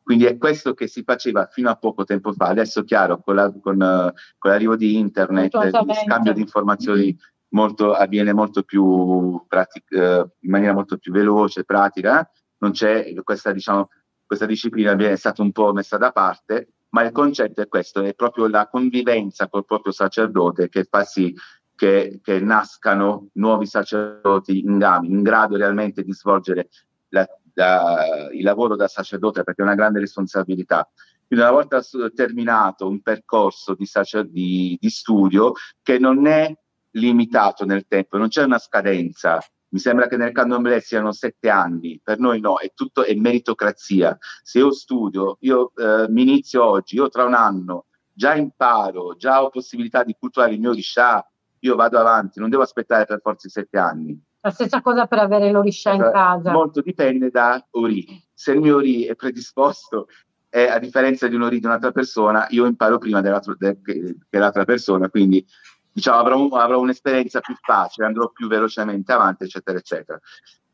Quindi è questo che si faceva fino a poco tempo fa. Adesso, chiaro, con, la, con, uh, con l'arrivo di internet, il scambio di informazioni molto, avviene molto più pratic- uh, in maniera molto più veloce, pratica. Non c'è questa, diciamo, questa disciplina viene stata un po' messa da parte, ma il concetto è questo: è proprio la convivenza col proprio sacerdote che fa sì che, che nascano nuovi sacerdoti in, in grado realmente di svolgere la, la, il lavoro da sacerdote perché è una grande responsabilità. Quindi una volta terminato un percorso di, sacer- di, di studio che non è limitato nel tempo, non c'è una scadenza, mi sembra che nel candomblé siano sette anni, per noi no, è tutto è meritocrazia. Se io studio, io eh, mi inizio oggi, io tra un anno già imparo, già ho possibilità di culturare il mio riscià, io vado avanti, non devo aspettare per forza i sette anni. La stessa cosa per avere l'oriscia in esatto. casa. Molto dipende da Ori. Se il mio Ori è predisposto, e a differenza di un Ori di un'altra persona, io imparo prima de, che, l'altra persona, quindi diciamo, avrò, avrò, un'esperienza più facile, andrò più velocemente avanti, eccetera, eccetera.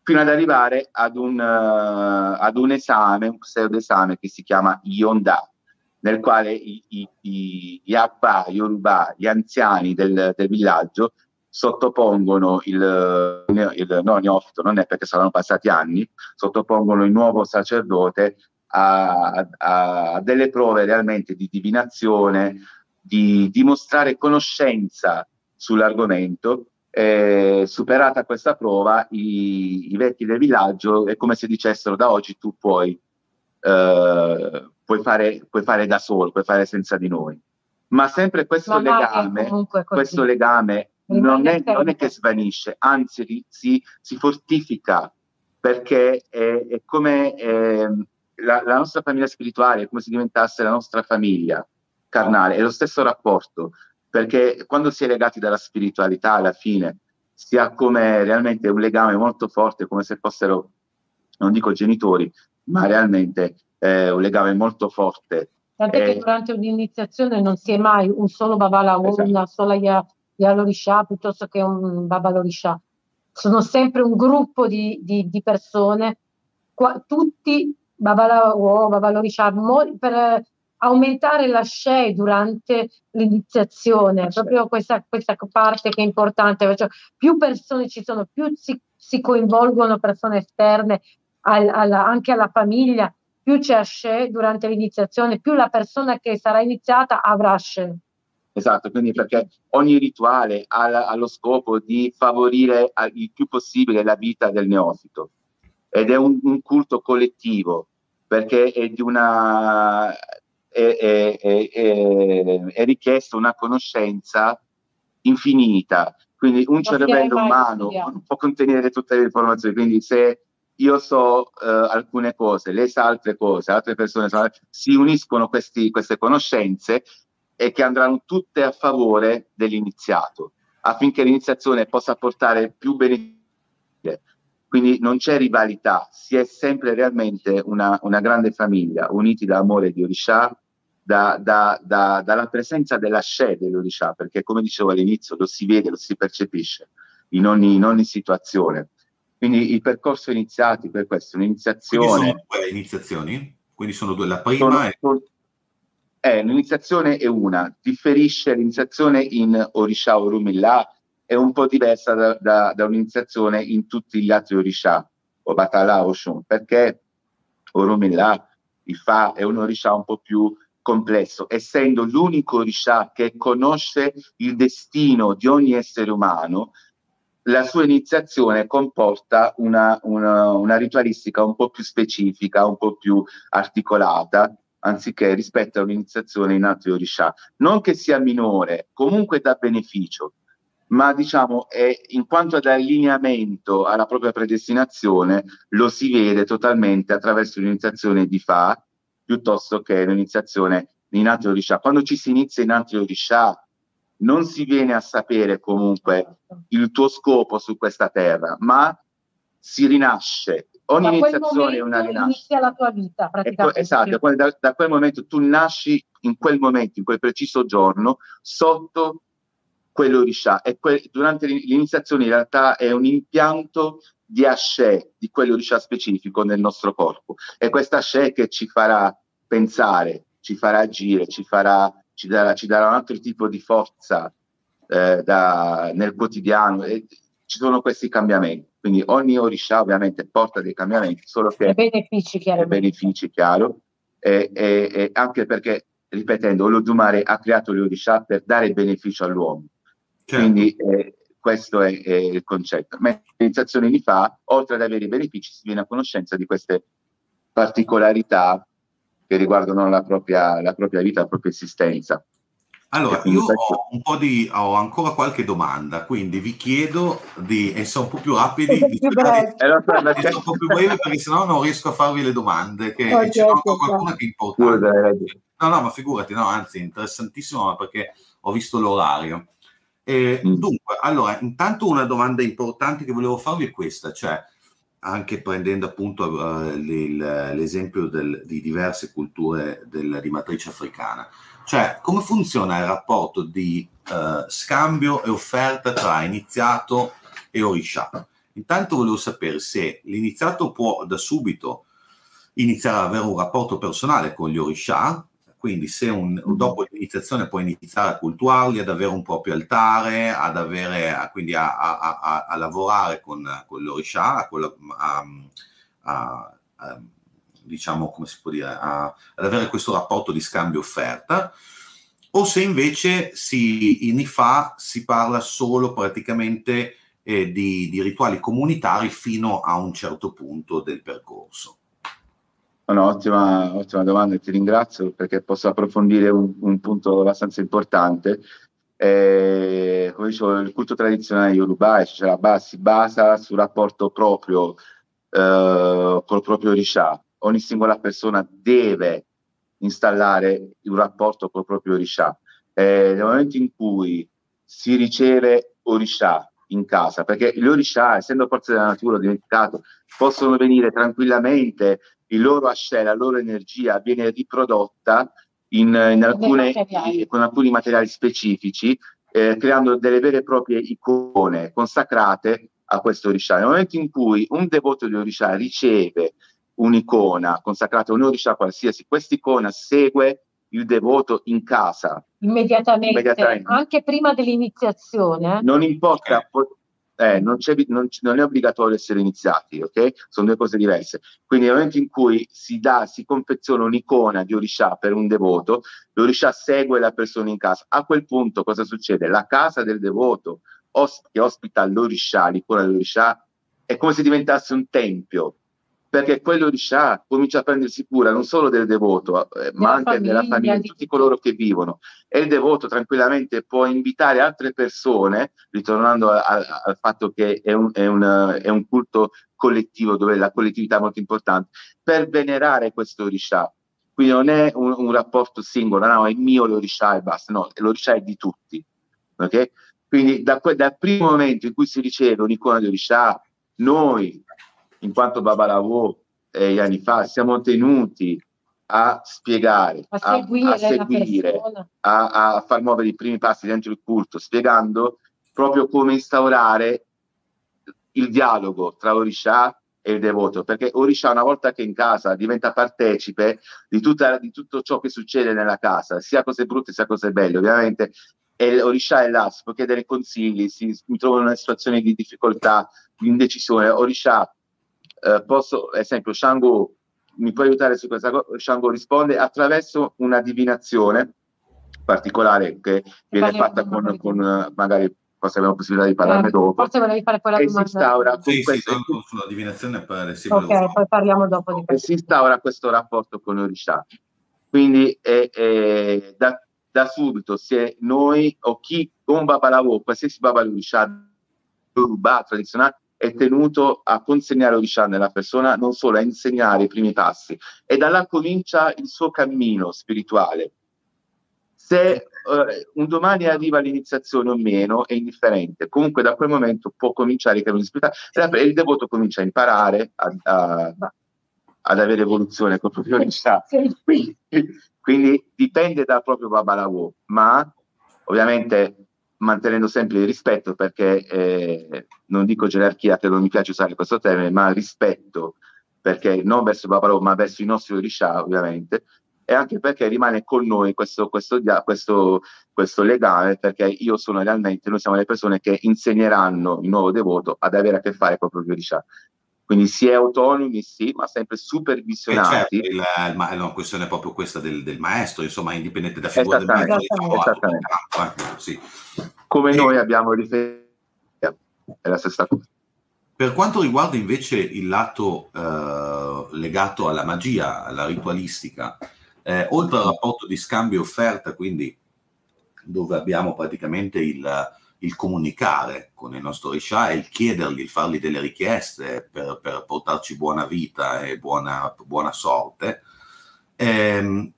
Fino ad arrivare ad un, uh, ad un esame, un pseudo esame che si chiama Yonda, nel quale i, i, i, gli Abba, gli Yoruba, gli anziani del, del villaggio sottopongono il, il no, neofito, non è perché saranno passati anni, sottopongono il nuovo sacerdote a, a, a delle prove realmente di divinazione, di dimostrare conoscenza sull'argomento. Eh, superata questa prova, i, i, vecchi del villaggio è come se dicessero da oggi tu puoi, eh, puoi, fare, puoi fare da solo, puoi fare senza di noi. Ma sempre questo Ma legame, questo legame non è, non è, che svanisce, anzi si, si fortifica perché è, è come eh, la, la, nostra famiglia spirituale, è come se diventasse la nostra famiglia carnale, è lo stesso rapporto, perché quando si è legati dalla spiritualità alla fine si ha come realmente un legame molto forte, come se fossero, non dico genitori, ma realmente eh, un legame molto forte. Tant'è eh, che durante un'iniziazione non si è mai un solo Babala o esatto. una sola Yalorisha piuttosto che un Babalorisha. Sono sempre un gruppo di, di, di persone, qua, tutti Babala o Babalorisha, per aumentare la SHE durante l'iniziazione, certo. proprio questa, questa, parte che è importante, cioè, più persone ci sono, più si, si coinvolgono persone esterne al, alla, anche alla famiglia, più c'è Ashe durante l'iniziazione, più la persona che sarà iniziata avrà Ashe. Esatto, quindi perché ogni rituale ha, ha lo scopo di favorire il più possibile la vita del neofito ed è un, un culto collettivo perché è di una è, è, è, richiesta una conoscenza infinita. Quindi un cervello umano non [laughs] può contenere tutte le informazioni. Quindi se io so uh, alcune cose, lei sa altre cose, altre persone sa, si uniscono questi, queste conoscenze e che andranno tutte a favore dell'iniziato, affinché l'iniziazione possa portare più benefici. quindi non c'è rivalità, si è sempre realmente una, una grande famiglia, uniti da amore di Orisha, da, da, da, dalla presenza della She dell'Orisha, perché come dicevo all'inizio lo si vede, lo si percepisce in ogni, in ogni situazione. Quindi il percorso iniziati per questo, un'iniziazione... Quindi sono due iniziazioni? Quindi sono due, la prima è... Eh, l'iniziazione è una, differisce l'iniziazione in Orisha Orumillah, è un po' diversa da, da, da un'iniziazione in tutti gli altri Orisha, o Batala o Shun, perché Orumillah, il Fa, è un Orisha un po' più complesso, essendo l'unico Orisha che conosce il destino di ogni essere umano, la sua iniziazione comporta una, una, una, ritualistica un po' più specifica, un po' più articolata, anziché rispetto a un'iniziazione in altri Orisha. Non che sia minore, comunque dà beneficio, ma diciamo è, in quanto ad allineamento alla propria predestinazione lo si vede totalmente attraverso l'iniziazione di Fa piuttosto che l'iniziazione in altri Orisha. Quando ci si inizia in altri Orisha non si viene a sapere comunque il tuo scopo su questa terra, ma si rinasce. Ogni da iniziazione è una rinascita. Inizia la tua vita praticamente. esatto, da, da quel momento tu nasci in quel momento, in quel preciso giorno, sotto quello Risha e que- durante l'iniziazione in realtà è un impianto di asce di quello Risha specifico nel nostro corpo e questa asce che ci farà pensare, ci farà agire, ci, farà, ci, darà, ci darà un altro tipo di forza eh, da, nel quotidiano e ci sono questi cambiamenti quindi ogni Orisha ovviamente porta dei cambiamenti solo che e benefici chiaro, benefici, chiaro e, e, e anche perché ripetendo Olodumare ha creato gli Orisha per dare beneficio all'uomo Certo. Quindi eh, questo è, è, il concetto. Ma l'iniziazione di fa, oltre ad avere i benefici, si viene a conoscenza di queste particolarità che riguardano la propria, la propria vita, la propria esistenza. Allora, io ho un po' di, ho ancora qualche domanda, quindi vi chiedo di essere un po' più rapidi, di, essere [laughs] un po' più brevi perché sennò non riesco a farvi le domande, che okay, c'è ancora qualcuna che è importante. No, no, ma figurati, no, anzi, interessantissimo perché ho visto l'orario. Eh, mm. Dunque, allora, intanto una domanda importante che volevo farvi è questa, cioè anche prendendo appunto uh, l'esempio del, di diverse culture del, di matrice africana, cioè come funziona il rapporto di uh, scambio e offerta tra iniziato e orisha? Intanto volevo sapere se l'iniziato può da subito iniziare ad avere un rapporto personale con gli orisha, quindi se un, dopo l'iniziazione puoi iniziare a cultuarli, ad avere un proprio altare, ad avere, a, quindi a, a, a, lavorare con, con l'Orisha, a, diciamo come si può dire, ad avere questo rapporto di scambio offerta, o se invece si, in IFA si parla solo praticamente eh, di, di rituali comunitari fino a un certo punto del percorso. No, ottima, ottima, domanda ti ringrazio perché posso approfondire un, un punto abbastanza importante. Eh, come dicevo, il culto tradizionale Yoruba cioè la si basa sul rapporto proprio eh, col proprio Risha. Ogni singola persona deve installare un rapporto col proprio Risha. Eh, nel momento in cui si riceve Orisha in casa, perché gli Orisha, essendo forze della natura, ho dimenticato, possono venire tranquillamente il loro ascella, la loro energia viene riprodotta in, in alcune, con alcuni materiali specifici, eh, creando delle vere e proprie icone consacrate a questo Orisha. Nel momento in cui un devoto di Orisha riceve un'icona consacrata a un Orisha qualsiasi, questa icona segue il devoto in casa. Immediatamente, immediatamente. anche prima dell'iniziazione. Non importa, eh, non, non, non, è obbligatorio essere iniziati, ok? Sono due cose diverse. Quindi nel momento in cui si dà, si confeziona un'icona di Orisha per un devoto, l'Orisha segue la persona in casa. A quel punto cosa succede? La casa del devoto os- che ospita l'Orisha, l'icona dell'Orisha, è come se diventasse un tempio, perché quello di Shah comincia a prendersi cura non solo del devoto, eh, ma anche famiglia, della famiglia, di tutti coloro che vivono. E il devoto tranquillamente può invitare altre persone, ritornando a, a, al fatto che è un, è, un, è un, culto collettivo, dove la collettività è molto importante, per venerare questo Orisha. Quindi non è un, un rapporto singolo, no, è mio l'Orisha e basta, no, l'Orisha è di tutti. Okay? Quindi da dal primo momento in cui si riceve un'icona di Orisha, noi in quanto Babalawo eh, anni fa siamo tenuti a spiegare, a seguire, a, a, seguire a, a, far muovere i primi passi dentro il culto, spiegando proprio come instaurare il dialogo tra Orisha e il devoto, perché Orisha una volta che in casa diventa partecipe di, tutta, di tutto ciò che succede nella casa, sia cose brutte sia cose belle, ovviamente e Orisha è là, si può chiedere consigli, si, si trova in una situazione di difficoltà, di indecisione, Orisha, eh, posso, ad esempio, Shango mi può aiutare su questa cosa? Shango risponde attraverso una divinazione particolare che viene fatta con, con, magari forse abbiamo possibilità di parlarne eh, dopo. Forse volevi fare quella domanda. Si instaura sì, questo... sì, sulla divinazione per Ok, poi parliamo dopo di questo. E si instaura questo rapporto con Orisha. Quindi è, è, da, da, subito, se noi o chi con Babalavo, qualsiasi Babalurisha Yoruba tradizionale, è tenuto a consegnare Orisha nella persona, non solo a insegnare i primi passi, e da là comincia il suo cammino spirituale. Se uh, un domani arriva l'iniziazione o meno, è indifferente. Comunque da quel momento può cominciare il cammino spirituale e il devoto comincia a imparare a, a, ad avere evoluzione con proprio Orisha. Quindi, quindi dipende dal proprio Babalawo, ma ovviamente mantenendo sempre il rispetto perché eh, non dico gerarchia che non mi piace usare questo termine, ma rispetto perché non verso Babalo ma verso i nostri Orisha ovviamente e anche perché rimane con noi questo, questo, questo, questo, legame perché io sono realmente, noi siamo le persone che insegneranno il nuovo devoto ad avere a che fare con il proprio Orisha quindi si è autonomi, sì, ma sempre supervisionati. Eh certo, il, il, è una questione proprio questa del, del, maestro, insomma, indipendente da figura del maestro. Diciamo, esattamente. Diciamo, sì. Come e, noi abbiamo riferito, è la stessa cosa. Per quanto riguarda invece il lato eh, legato alla magia, alla ritualistica, eh, oltre al rapporto di scambio offerta, quindi dove abbiamo praticamente il, il comunicare con il nostro Risha e il chiedergli, il fargli delle richieste per, per portarci buona vita e buona, buona sorte. Eh,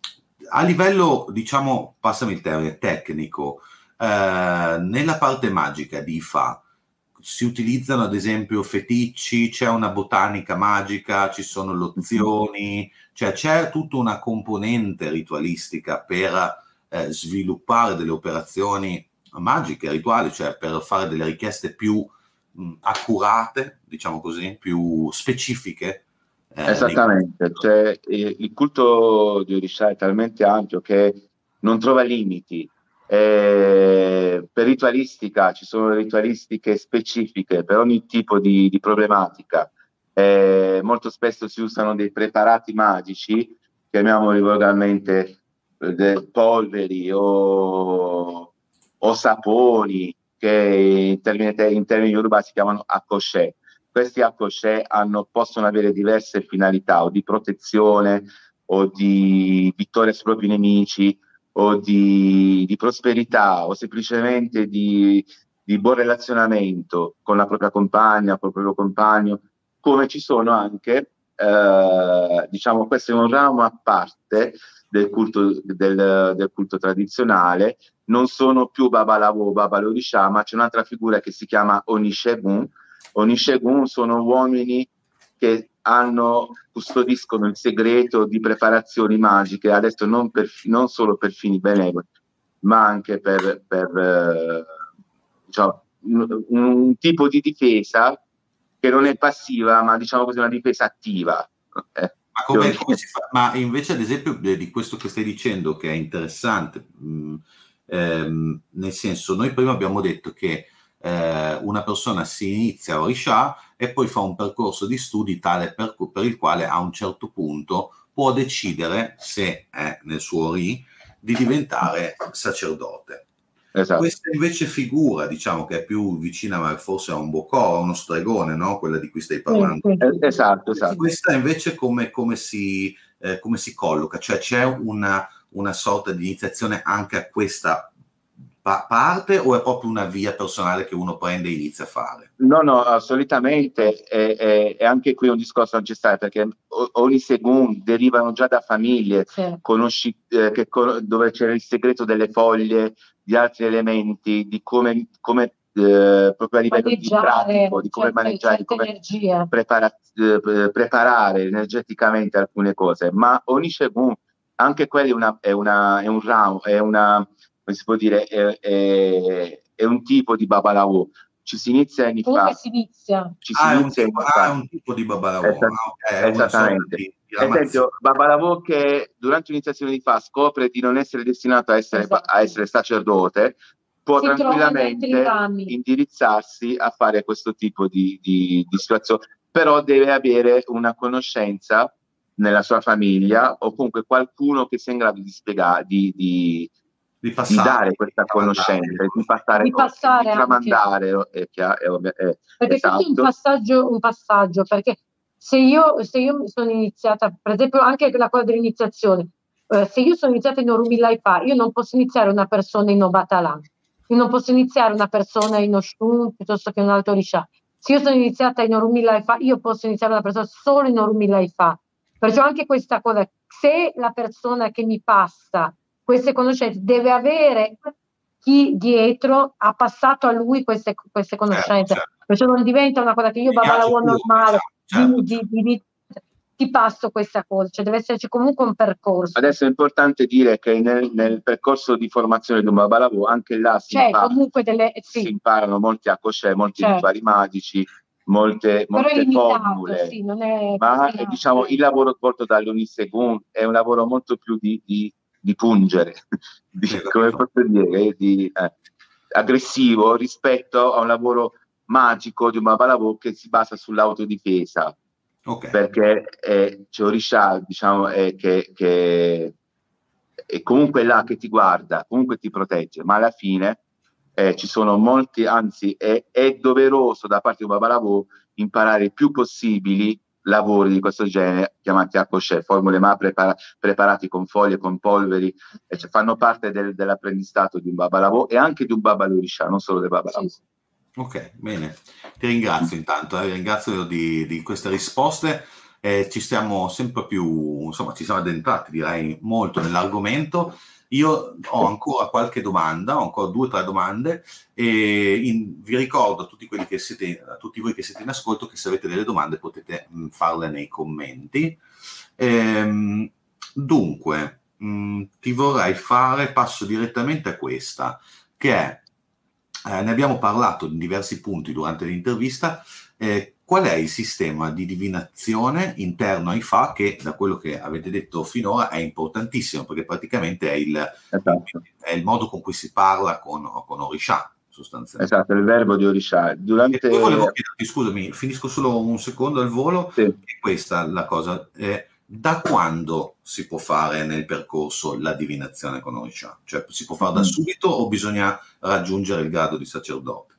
a livello, diciamo, passami il termine tecnico, eh, nella parte magica di Ifa si utilizzano ad esempio feticci, c'è una botanica magica, ci sono lozioni, cioè c'è tutta una componente ritualistica per eh, sviluppare delle operazioni magiche, rituali, cioè per fare delle richieste più mh, accurate, diciamo così, più specifiche. Eh, Esattamente, nei... cioè, il culto di Orisha è talmente ampio che non trova limiti. Eh, per ritualistica ci sono ritualistiche specifiche per ogni tipo di, di problematica. Eh, molto spesso si usano dei preparati magici, chiamiamoli volgarmente eh, polveri o o saponi che in termini, in termini urbani si chiamano accoscè. Questi accoscè possono avere diverse finalità o di protezione o di vittoria sui propri nemici o di, di prosperità o semplicemente di, di, buon relazionamento con la propria compagna, col proprio compagno, come ci sono anche, eh, diciamo, questo è un ramo a parte del culto, del, del culto tradizionale non sono più Babalawo o Babalorishà, ma c'è un'altra figura che si chiama Onishegun. Onishegun sono uomini che hanno, custodiscono il segreto di preparazioni magiche, adesso non, per, non solo per fini benevoli, ma anche per, per eh, diciamo, un, un, tipo di difesa che non è passiva, ma diciamo così una difesa attiva. Eh. Ma, come, come ma, invece, ad esempio, di questo che stai dicendo, che è interessante, mh, ehm, nel senso noi prima abbiamo detto che eh, una persona si inizia a Orisha e poi fa un percorso di studi tale per, per, il quale a un certo punto può decidere, se è nel suo Ori, di diventare sacerdote. Esatto. Questa invece figura, diciamo che è più vicina forse a un bocò, a uno stregone, no? quella di cui stai parlando. Esatto, esatto. Questa invece come, come, si, eh, come si colloca? Cioè c'è una, una sorta di iniziazione anche a questa pa- parte o è proprio una via personale che uno prende e inizia a fare? No, no, solitamente è, è, è anche qui un discorso ancestrale perché ogni segun derivano già da famiglie sì. conosci, eh, che, dove c'era il segreto delle foglie, di altri elementi, di come, come eh, proprio a livello di pratico, di come certe, maneggiare, di come prepara, eh, preparare energeticamente alcune cose, ma ogni Shegun, anche quello è, una, è, una, è un ramo, è una, come si può dire, è, è, è un tipo di Babalawo. Ci si inizia anni Come fa. si inizia? Ci si ah, inizia è un, ah, è un tipo di Babalawo. Esat- ah, okay, esattamente. Di, di esempio, Babalawo che durante l'iniziazione di fa scopre di non essere destinato a essere, esatto. a essere sacerdote, può si tranquillamente indirizzarsi a fare questo tipo di, di, di situazione, però deve avere una conoscenza nella sua famiglia o comunque qualcuno che sia in grado di spiegare, di, di, di, passare, di dare questa conoscenza, di passare, di, passare di tramandare. È, è, è, perché esatto. un passaggio, un passaggio, perché se io, se io sono iniziata, per esempio anche la cosa dell'iniziazione, eh, se io sono iniziata in Orumi Laifa, io non posso iniziare una persona in Obatalan, io non posso iniziare una persona in Oshun piuttosto che un altro Risha. Se io sono iniziata in Orumi Laifa, io posso iniziare una persona solo in Orumi Laifa. Perciò anche questa cosa, se la persona che mi passa queste conoscenze deve avere chi dietro ha passato a lui queste, queste conoscenze, certo, certo. perciò non diventa una cosa che io babala normale certo. di, di, di, ti passo questa cosa, cioè deve esserci comunque un percorso. Adesso è importante dire che nel, nel percorso di formazione di un babalawo anche là si, cioè, impara, delle, sì. si imparano molti accoscè, molti certo. rituali magici, molte, molte formule, sì, ma è, diciamo il lavoro svolto dall'Unisegun è un lavoro molto più di, di, di pungere, [laughs] di, come posso dire, di, eh, aggressivo rispetto a un lavoro magico di un babalavo che si basa sull'autodifesa Okay. Perché eh, c'è Orisha, diciamo, è che, che è comunque là che ti guarda, comunque ti protegge, ma alla fine eh, ci sono molti, anzi è, è, doveroso da parte di un Babalavo imparare il più possibili lavori di questo genere chiamati Akoshe, formule ma prepara, preparati con foglie, con polveri, cioè fanno parte del, dell'apprendistato di un Babalavo e anche di un Babalurisha, non solo del Babalavo. Sì. Ok, bene. Ti ringrazio intanto, eh, ringrazio di, di, queste risposte. Eh, ci stiamo sempre più, insomma, ci siamo addentrati, direi, molto nell'argomento. Io ho ancora qualche domanda, ho ancora due o tre domande e in, vi ricordo a tutti, siete, a tutti voi che siete in ascolto che se avete delle domande potete mh, farle nei commenti. Ehm, dunque, mh, ti vorrei fare, passo direttamente a questa, che è eh, ne abbiamo parlato in diversi punti durante l'intervista. Eh, qual è il sistema di divinazione interno ai FA che, da quello che avete detto finora, è importantissimo perché praticamente è il, esatto. è il modo con cui si parla con, con Orisha sostanzialmente. Esatto, il verbo di Orisha. Durante... volevo chiederti, scusami, finisco solo un secondo al volo, sì. è questa la cosa. Eh, da quando si può fare nel percorso la divinazione con Orisha? Cioè si può fare da mm. subito o bisogna raggiungere il grado di sacerdote?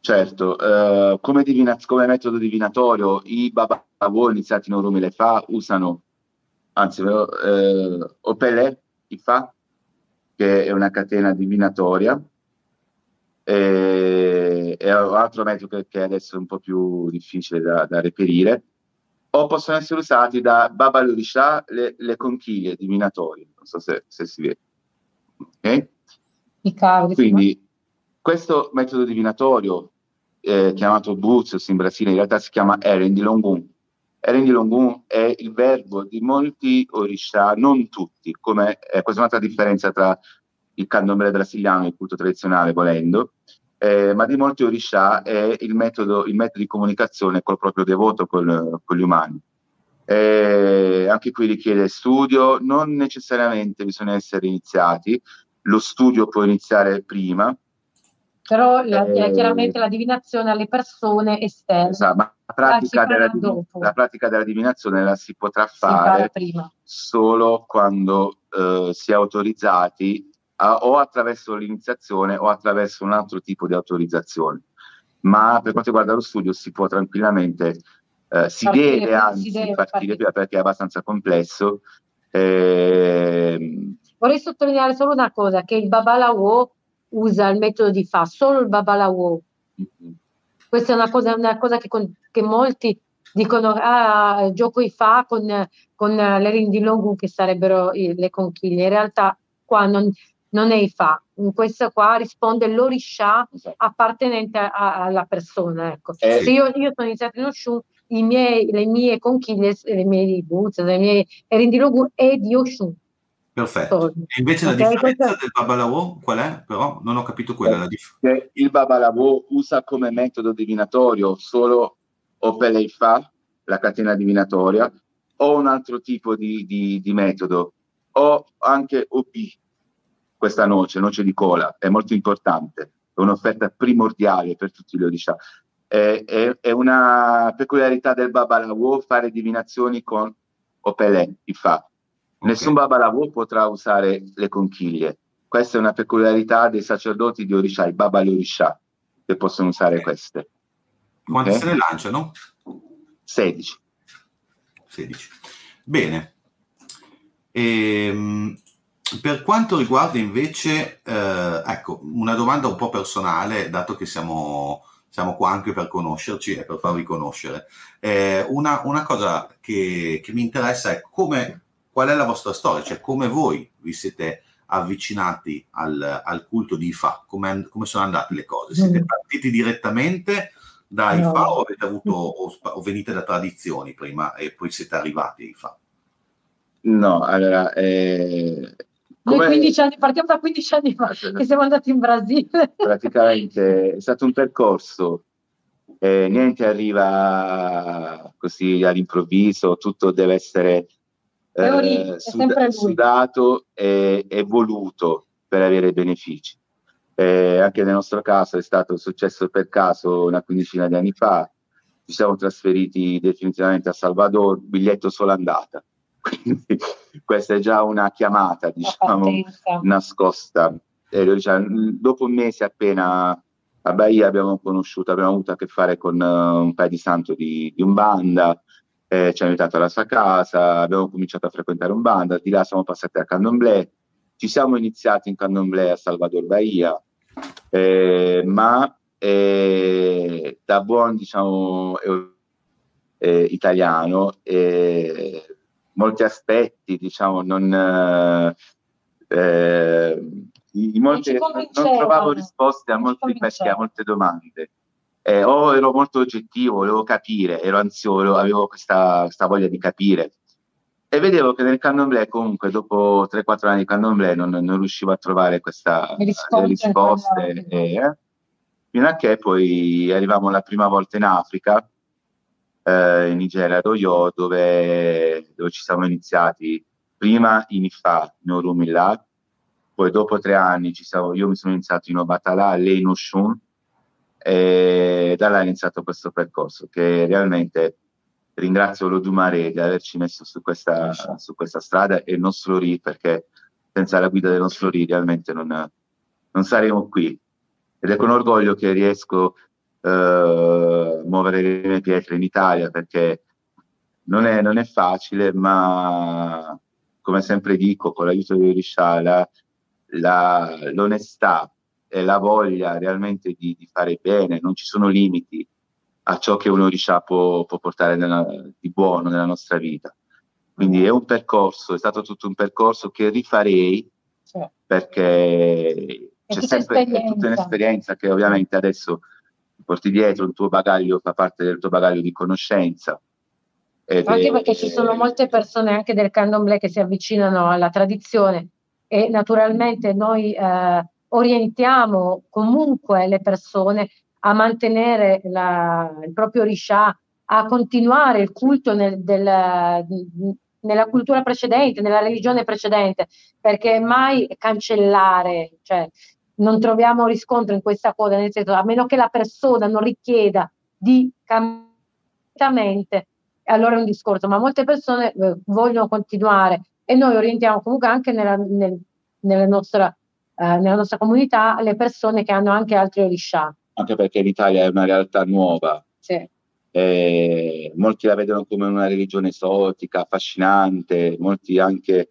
Certo, uh, come, divina- come, metodo divinatorio i Babavo iniziati in Orumile Fa usano, anzi, uh, Opele, Ifa, che è una catena divinatoria, e, e un altro metodo che, adesso è un po' più difficile da, da reperire, o possono essere usati da Babalurisha le, le conchiglie divinatorie, non so se, se si vede. Okay? I cavi. Quindi questo metodo divinatorio eh, chiamato Buzios in Brasile in realtà si chiama Eren di Longun. Eren di Longun è il verbo di molti Orisha, non tutti, come eh, questa è un'altra differenza tra il candomblé brasiliano e il culto tradizionale volendo, eh, ma di molti Orisha è il metodo, il metodo, di comunicazione col proprio devoto, col, con gli umani. Eh, anche qui richiede studio, non necessariamente bisogna essere iniziati, lo studio può iniziare prima. Però la, eh, chiaramente la divinazione alle persone esterne. Esatto, ma la pratica, della, la pratica, della, divinazione la si potrà fare si solo quando eh, si è autorizzati a, o attraverso l'iniziazione o attraverso un altro tipo di autorizzazione. Ma per quanto riguarda lo studio si può tranquillamente, eh, si partire, deve anzi si deve partire, partire perché è abbastanza complesso. Eh, Vorrei sottolineare solo una cosa, che il Babalawo usa il metodo di fa, solo il Babalawo. Mm-hmm. Questa è una cosa, una cosa che, con, che, molti dicono, ah, gioco i fa con, con le rindilongu che sarebbero le conchiglie. In realtà qua non, non è Ifa. In questo qua risponde l'Orisha esatto. appartenente a, alla persona. Ecco. Eh, Se io, io, sono iniziata in Oshun, miei, le mie conchiglie, le mie buzze, le mie erindilogu è di Oshun. Perfetto. E invece okay, la differenza questo... del Babalavo qual è? Però non ho capito quella. Eh, dif- il Babalavo usa come metodo divinatorio solo Opele-Ifa, la catena divinatoria, o un altro tipo di, di, di metodo, o anche OP, questa noce, noce di cola, è molto importante, è un'offerta primordiale per tutti gli Odisha. È, è, è, una peculiarità del Babalawo fare divinazioni con Opele, Ifa. Nessun Babalawo potrà usare le conchiglie. Questa è una peculiarità dei sacerdoti di Orisha, i Babali Orisha, che possono usare okay. queste. Quante okay? se ne lanciano? 16. 16. Bene. Ehm, per quanto riguarda invece, eh, ecco, una domanda un po' personale, dato che siamo, siamo qua anche per conoscerci e per farvi conoscere. Eh, una, una, cosa che, che, mi interessa è come, qual è la vostra storia, cioè come voi vi siete avvicinati al, al culto di Ifa, come, come, sono andate le cose? Siete partiti direttamente da Ifa no. o, avete avuto, o, o venite da tradizioni prima e poi siete arrivati a Ifa? No, allora, eh, come... 15 anni, partiamo da 15 anni fa, che siamo andati in Brasile. Praticamente è stato un percorso, eh, niente arriva così all'improvviso, tutto deve essere eh, sud- sudato e, e, voluto per avere benefici. Eh, anche nel nostro caso è stato successo per caso una quindicina di anni fa, ci siamo trasferiti definitivamente a Salvador, biglietto solo andata [laughs] quindi questa è già una chiamata, diciamo, nascosta. Eh, diciamo, dopo un mese appena a Bahia abbiamo conosciuto, abbiamo avuto a che fare con uh, un paio di santo di, di Umbanda, eh, ci hanno invitato alla sua casa, abbiamo cominciato a frequentare un banda, di là siamo passati a Candomblé, ci siamo iniziati in Candomblé a Salvador Bahia, eh, ma eh, da buon diciamo eh, italiano eh, molti aspetti, diciamo, non, eh, in molti, non trovavo risposte a, molti, perché, a molte domande. Eh, o ero molto oggettivo, volevo capire, ero ansioso, avevo questa, questa voglia di capire. E vedevo che nel candomblé, comunque, dopo 3-4 anni di candomblé, non, non riuscivo a trovare questa, le risposte, risposte eh, fino a che poi arrivavamo la prima volta in Africa, eh, in Nigeria, ad Oyo, dove, dove, ci siamo iniziati prima in Ifa, in Orumillah, poi dopo tre anni siamo, io mi sono iniziato in Obatala, lei in Oshun, e da là è iniziato questo percorso che realmente ringrazio l'Odumare di averci messo su questa, su questa strada e il nostro RI perché senza la guida del nostro RI realmente non, non saremo qui. Ed è con orgoglio che riesco eh, muovere le mie pietre in Italia perché non è, non è facile, ma come sempre dico, con l'aiuto di Risciala, la, l'onestà e la voglia realmente di, di, fare bene, non ci sono limiti a ciò che un Orisha può, può portare nella, di buono nella nostra vita. Quindi è un percorso, è stato tutto un percorso che rifarei sì. perché c'è sempre è tutta un'esperienza che ovviamente adesso porti dietro, il tuo bagaglio fa parte del tuo bagaglio di conoscenza. Anche perché ci sono molte persone anche del candomblé che si avvicinano alla tradizione e naturalmente noi eh, orientiamo comunque le persone a mantenere la, il proprio riscià, a continuare il culto nel, del, nella cultura precedente, nella religione precedente, perché mai cancellare, cioè non troviamo riscontro in questa cosa, nel senso, a meno che la persona non richieda di cambiare, allora è un discorso, ma molte persone eh, vogliono continuare e noi orientiamo comunque anche nella, nel, nella, nostra, eh, nella nostra comunità le persone che hanno anche altri oriscià. Anche perché l'Italia è una realtà nuova. Sì. Eh, molti la vedono come una religione esotica, affascinante, molti anche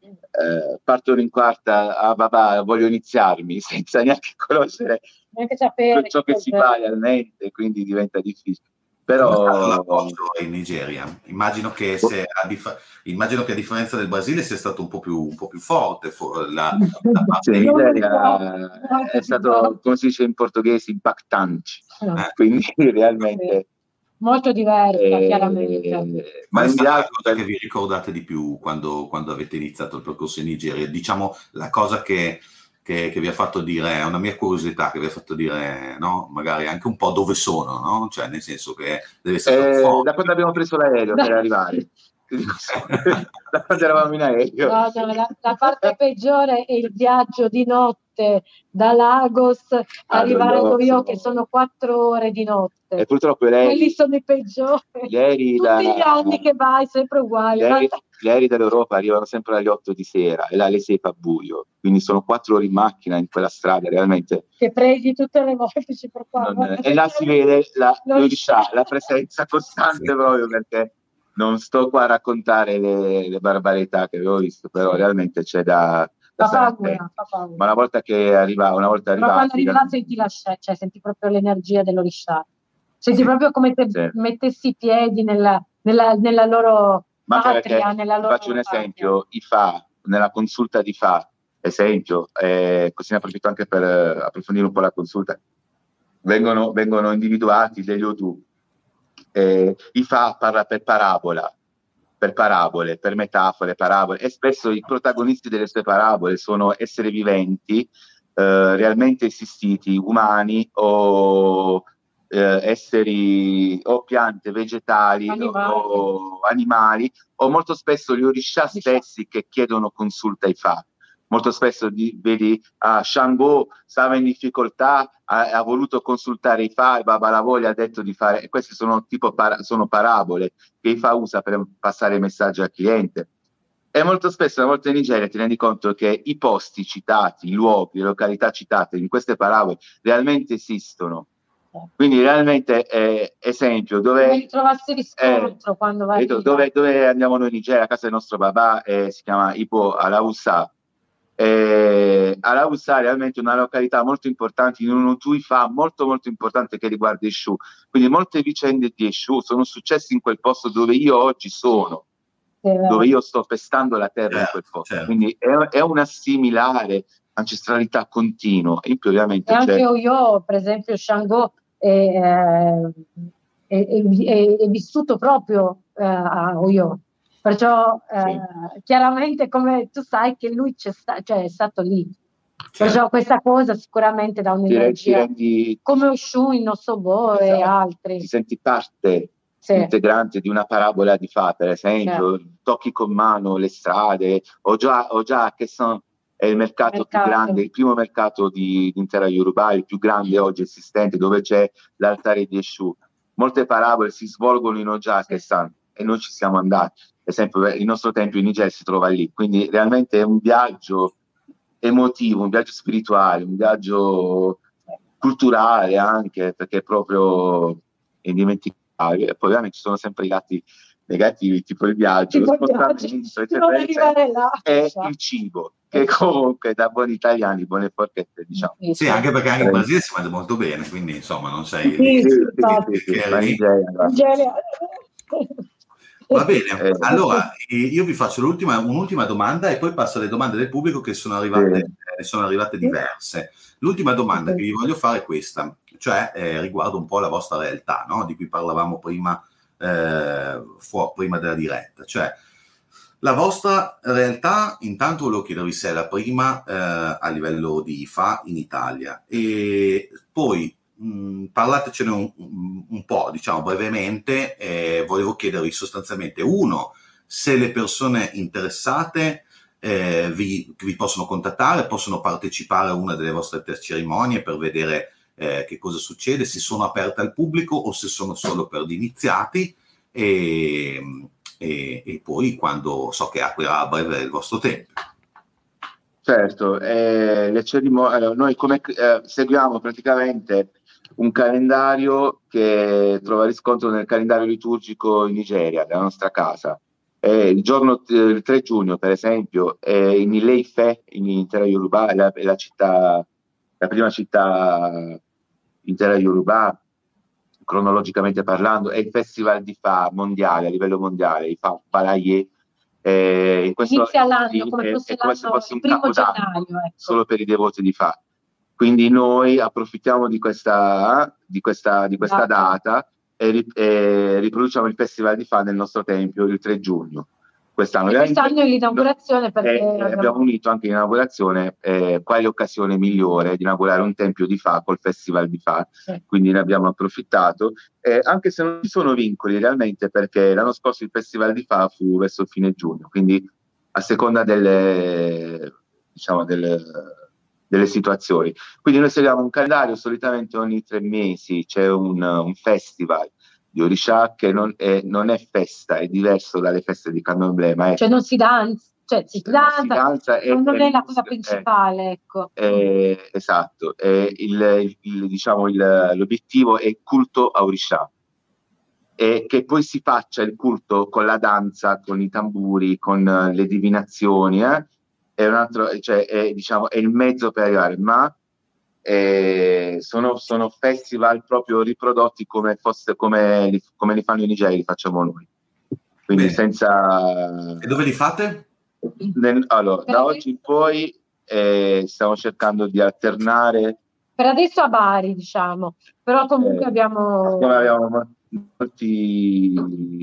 eh, partono in quarta, ah babà, voglio iniziarmi [laughs] senza neanche conoscere neanche sapere ciò che, che si fa realmente, quindi diventa difficile. Però in Nigeria. Immagino che, se, a dif- immagino che, a differenza del Brasile sia stato un po' più, un po più forte. La, la [laughs] parte sì, Nigeria è stato, come si dice in portoghese, impactante. Eh. Quindi realmente molto diversa, eh, chiaramente. Ma è la cosa che vi ricordate di più quando, quando, avete iniziato il percorso in Nigeria? Diciamo la cosa che, che, che, vi ha fatto dire, è una mia curiosità che vi ha fatto dire, no? Magari anche un po' dove sono, no? Cioè, nel senso che deve essere. Eh, da quando abbiamo preso l'aereo per arrivare. [laughs] [laughs] da quando eravamo in aereo. No, no, la, la, parte peggiore è il viaggio di notte da Lagos ah, arrivare a New York, che sono quattro ore di notte. E purtroppo lei, quelli sono i peggiori. Tutti da, gli anni che vai, sempre uguali. Gli aerei, gli aerei dall'Europa arrivano sempre alle 8 di sera e là alle 6 fa buio, quindi sono quattro ore in macchina in quella strada, realmente. Che prendi tutte le volte, per qua. e là si vede la, la presenza costante proprio perché non sto qua a raccontare le, le barbarità che avevo visto, però realmente c'è da, da paura, Ma una volta che arriva, una volta arrivati, quando arrivi là senti la cioè senti proprio l'energia dell'oriscià. Senti sì, proprio come se sì. mettessi i piedi nella, nella, nella loro Ma patria, nella loro faccio un esempio, patria. i FA, nella consulta di FA, esempio, eh, così ne approfitto anche per eh, approfondire un po' la consulta, vengono, vengono individuati degli O2 eh, Ifa parla per parabola, per parabole, per metafore, parabole, e spesso i protagonisti delle sue parabole sono esseri viventi, eh, realmente esistiti, umani o eh, esseri o piante, vegetali animali. o animali, o molto spesso gli oriscià stessi che chiedono consulta ai fa molto spesso di, vedi uh, Shango stava in difficoltà, ha, ha, voluto consultare i fa, Babalavo gli ha detto di fare, queste sono tipo para, sono parabole che i fa usa per passare messaggi al cliente. E molto spesso, una volta in Nigeria, ti rendi conto che i posti citati, i luoghi, le località citate in queste parabole realmente esistono. Quindi realmente, eh, esempio, dove... Riscontro eh, quando vai dove, dove, andiamo noi in Nigeria, a casa del nostro babà, eh, si chiama Ipo Alausa, eh, Alausa è realmente una località molto importante in un Tuifa molto molto importante che riguarda Esciù. Quindi molte vicende di Esciù sono successe in quel posto dove io oggi sono, dove io sto pestando la terra certo, in quel posto. Certo. Quindi è, è una similare ancestralità continua. In più ovviamente e anche Oyo, per esempio, Shango è, è, è, è vissuto proprio eh, a Oyo Perciò eh, sì. chiaramente come tu sai che lui c'è sta- cioè è stato lì. Certo. Perciò questa cosa sicuramente dà un'energia rendi, come Oshu, il Nosobo esatto. e altri. Ti senti parte sì. integrante di una parabola di fa, per esempio, certo. tocchi con mano le strade, o già, o già che sono è il mercato, mercato, più grande, il primo mercato di, di intera Yoruba, il più grande oggi esistente, dove c'è l'altare di Eshu. Molte parabole si svolgono in Ojakistan e noi ci siamo andati. Esempio il nostro tempio in Nigeria si trova lì, quindi realmente è un viaggio emotivo, un viaggio spirituale, un viaggio culturale anche, perché è proprio indimenticabile. E poi ovviamente ci sono sempre i lati negativi, tipo il viaggio, lo spostamento, eccetera, eccetera, e il cibo, che [laughs] comunque da buoni italiani, buone forchette, diciamo. Sì, anche perché anche in Brasile si mangia molto bene, quindi insomma non sei... Sì, sì, sì, Va bene, eh, allora io vi faccio un'ultima domanda e poi passo alle domande del pubblico che sono arrivate, eh, sono arrivate diverse. L'ultima domanda che vi voglio fare è questa, cioè eh, riguardo un po' la vostra realtà, no? di cui parlavamo prima, eh, fu- prima della diretta. Cioè, la vostra realtà, intanto volevo chiedervi se è la prima eh, a livello di IFA in Italia. E poi mh, parlatecene un, un, po', diciamo brevemente, eh, volevo chiedervi sostanzialmente uno, se le persone interessate eh, vi, vi, possono contattare, possono partecipare a una delle vostre cerimonie per vedere eh, che cosa succede, se sono aperte al pubblico o se sono solo per gli iniziati. E, e, e poi quando so che aprirà a breve il vostro tempio. Certo, eh, le cerimonie, allora, noi come eh, seguiamo praticamente un calendario che trova riscontro nel calendario liturgico in Nigeria, della nostra casa. Eh, il giorno il 3 giugno, per esempio, eh, in Ileife, in intera Yoruba, è la, è la, città, la prima città intera Yoruba, cronologicamente parlando, è il festival di Fa mondiale, a livello mondiale, i Fa Balaye. Eh, in questo, Inizia l'anno, come fosse, è, come se fosse un capodanno, ecco. solo per i devoti di Fa. Quindi noi approfittiamo di questa, di questa, di questa data e, e riproduciamo il festival di Fa nel nostro tempio il 3 giugno quest'anno. E quest'anno è l'inaugurazione perché eh, abbiamo... abbiamo unito anche l'inaugurazione, eh, quale occasione migliore di inaugurare un tempio di Fa col Festival di Fa, sì. quindi ne abbiamo approfittato, eh, anche se non ci sono vincoli realmente perché l'anno scorso il Festival di Fa fu verso fine giugno, quindi a seconda delle, diciamo, delle, delle situazioni. Quindi noi seguiamo un calendario, solitamente ogni tre mesi c'è un, un festival di Orisha che non è, non è, festa, è diverso dalle feste di Candomblé. Cioè non si danza, cioè si danza, si danza è, non è, è la cosa principale, ecco. esatto, il, il, diciamo, il, l'obiettivo è il culto a Orisha. E che poi si faccia il culto con la danza, con i tamburi, con le divinazioni, eh? è, un altro, cioè, è, diciamo, è il mezzo per arrivare, ma sono, sono, festival proprio riprodotti come, fosse, come, li, come li fanno i Nigeria, li facciamo noi. Quindi Bene. senza... E dove li fate? Nel, allora, da oggi in poi eh, stiamo cercando di alternare. Per adesso a Bari, diciamo, però comunque eh, abbiamo... abbiamo molti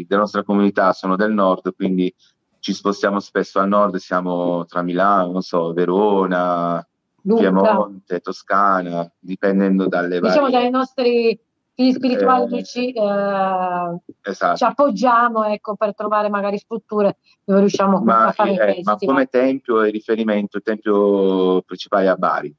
della nostra comunità sono del nord, quindi ci spostiamo spesso al nord, siamo tra Milano, non so, Verona, Luca. Piemonte, Toscana, dipendendo dalle diciamo varie... dai nostri figli spirituali eh, ci, eh, esatto. ci appoggiamo ecco, per trovare magari strutture dove riusciamo ma, a fare eh, Ma come tempio e riferimento, il tempio principale a Bari.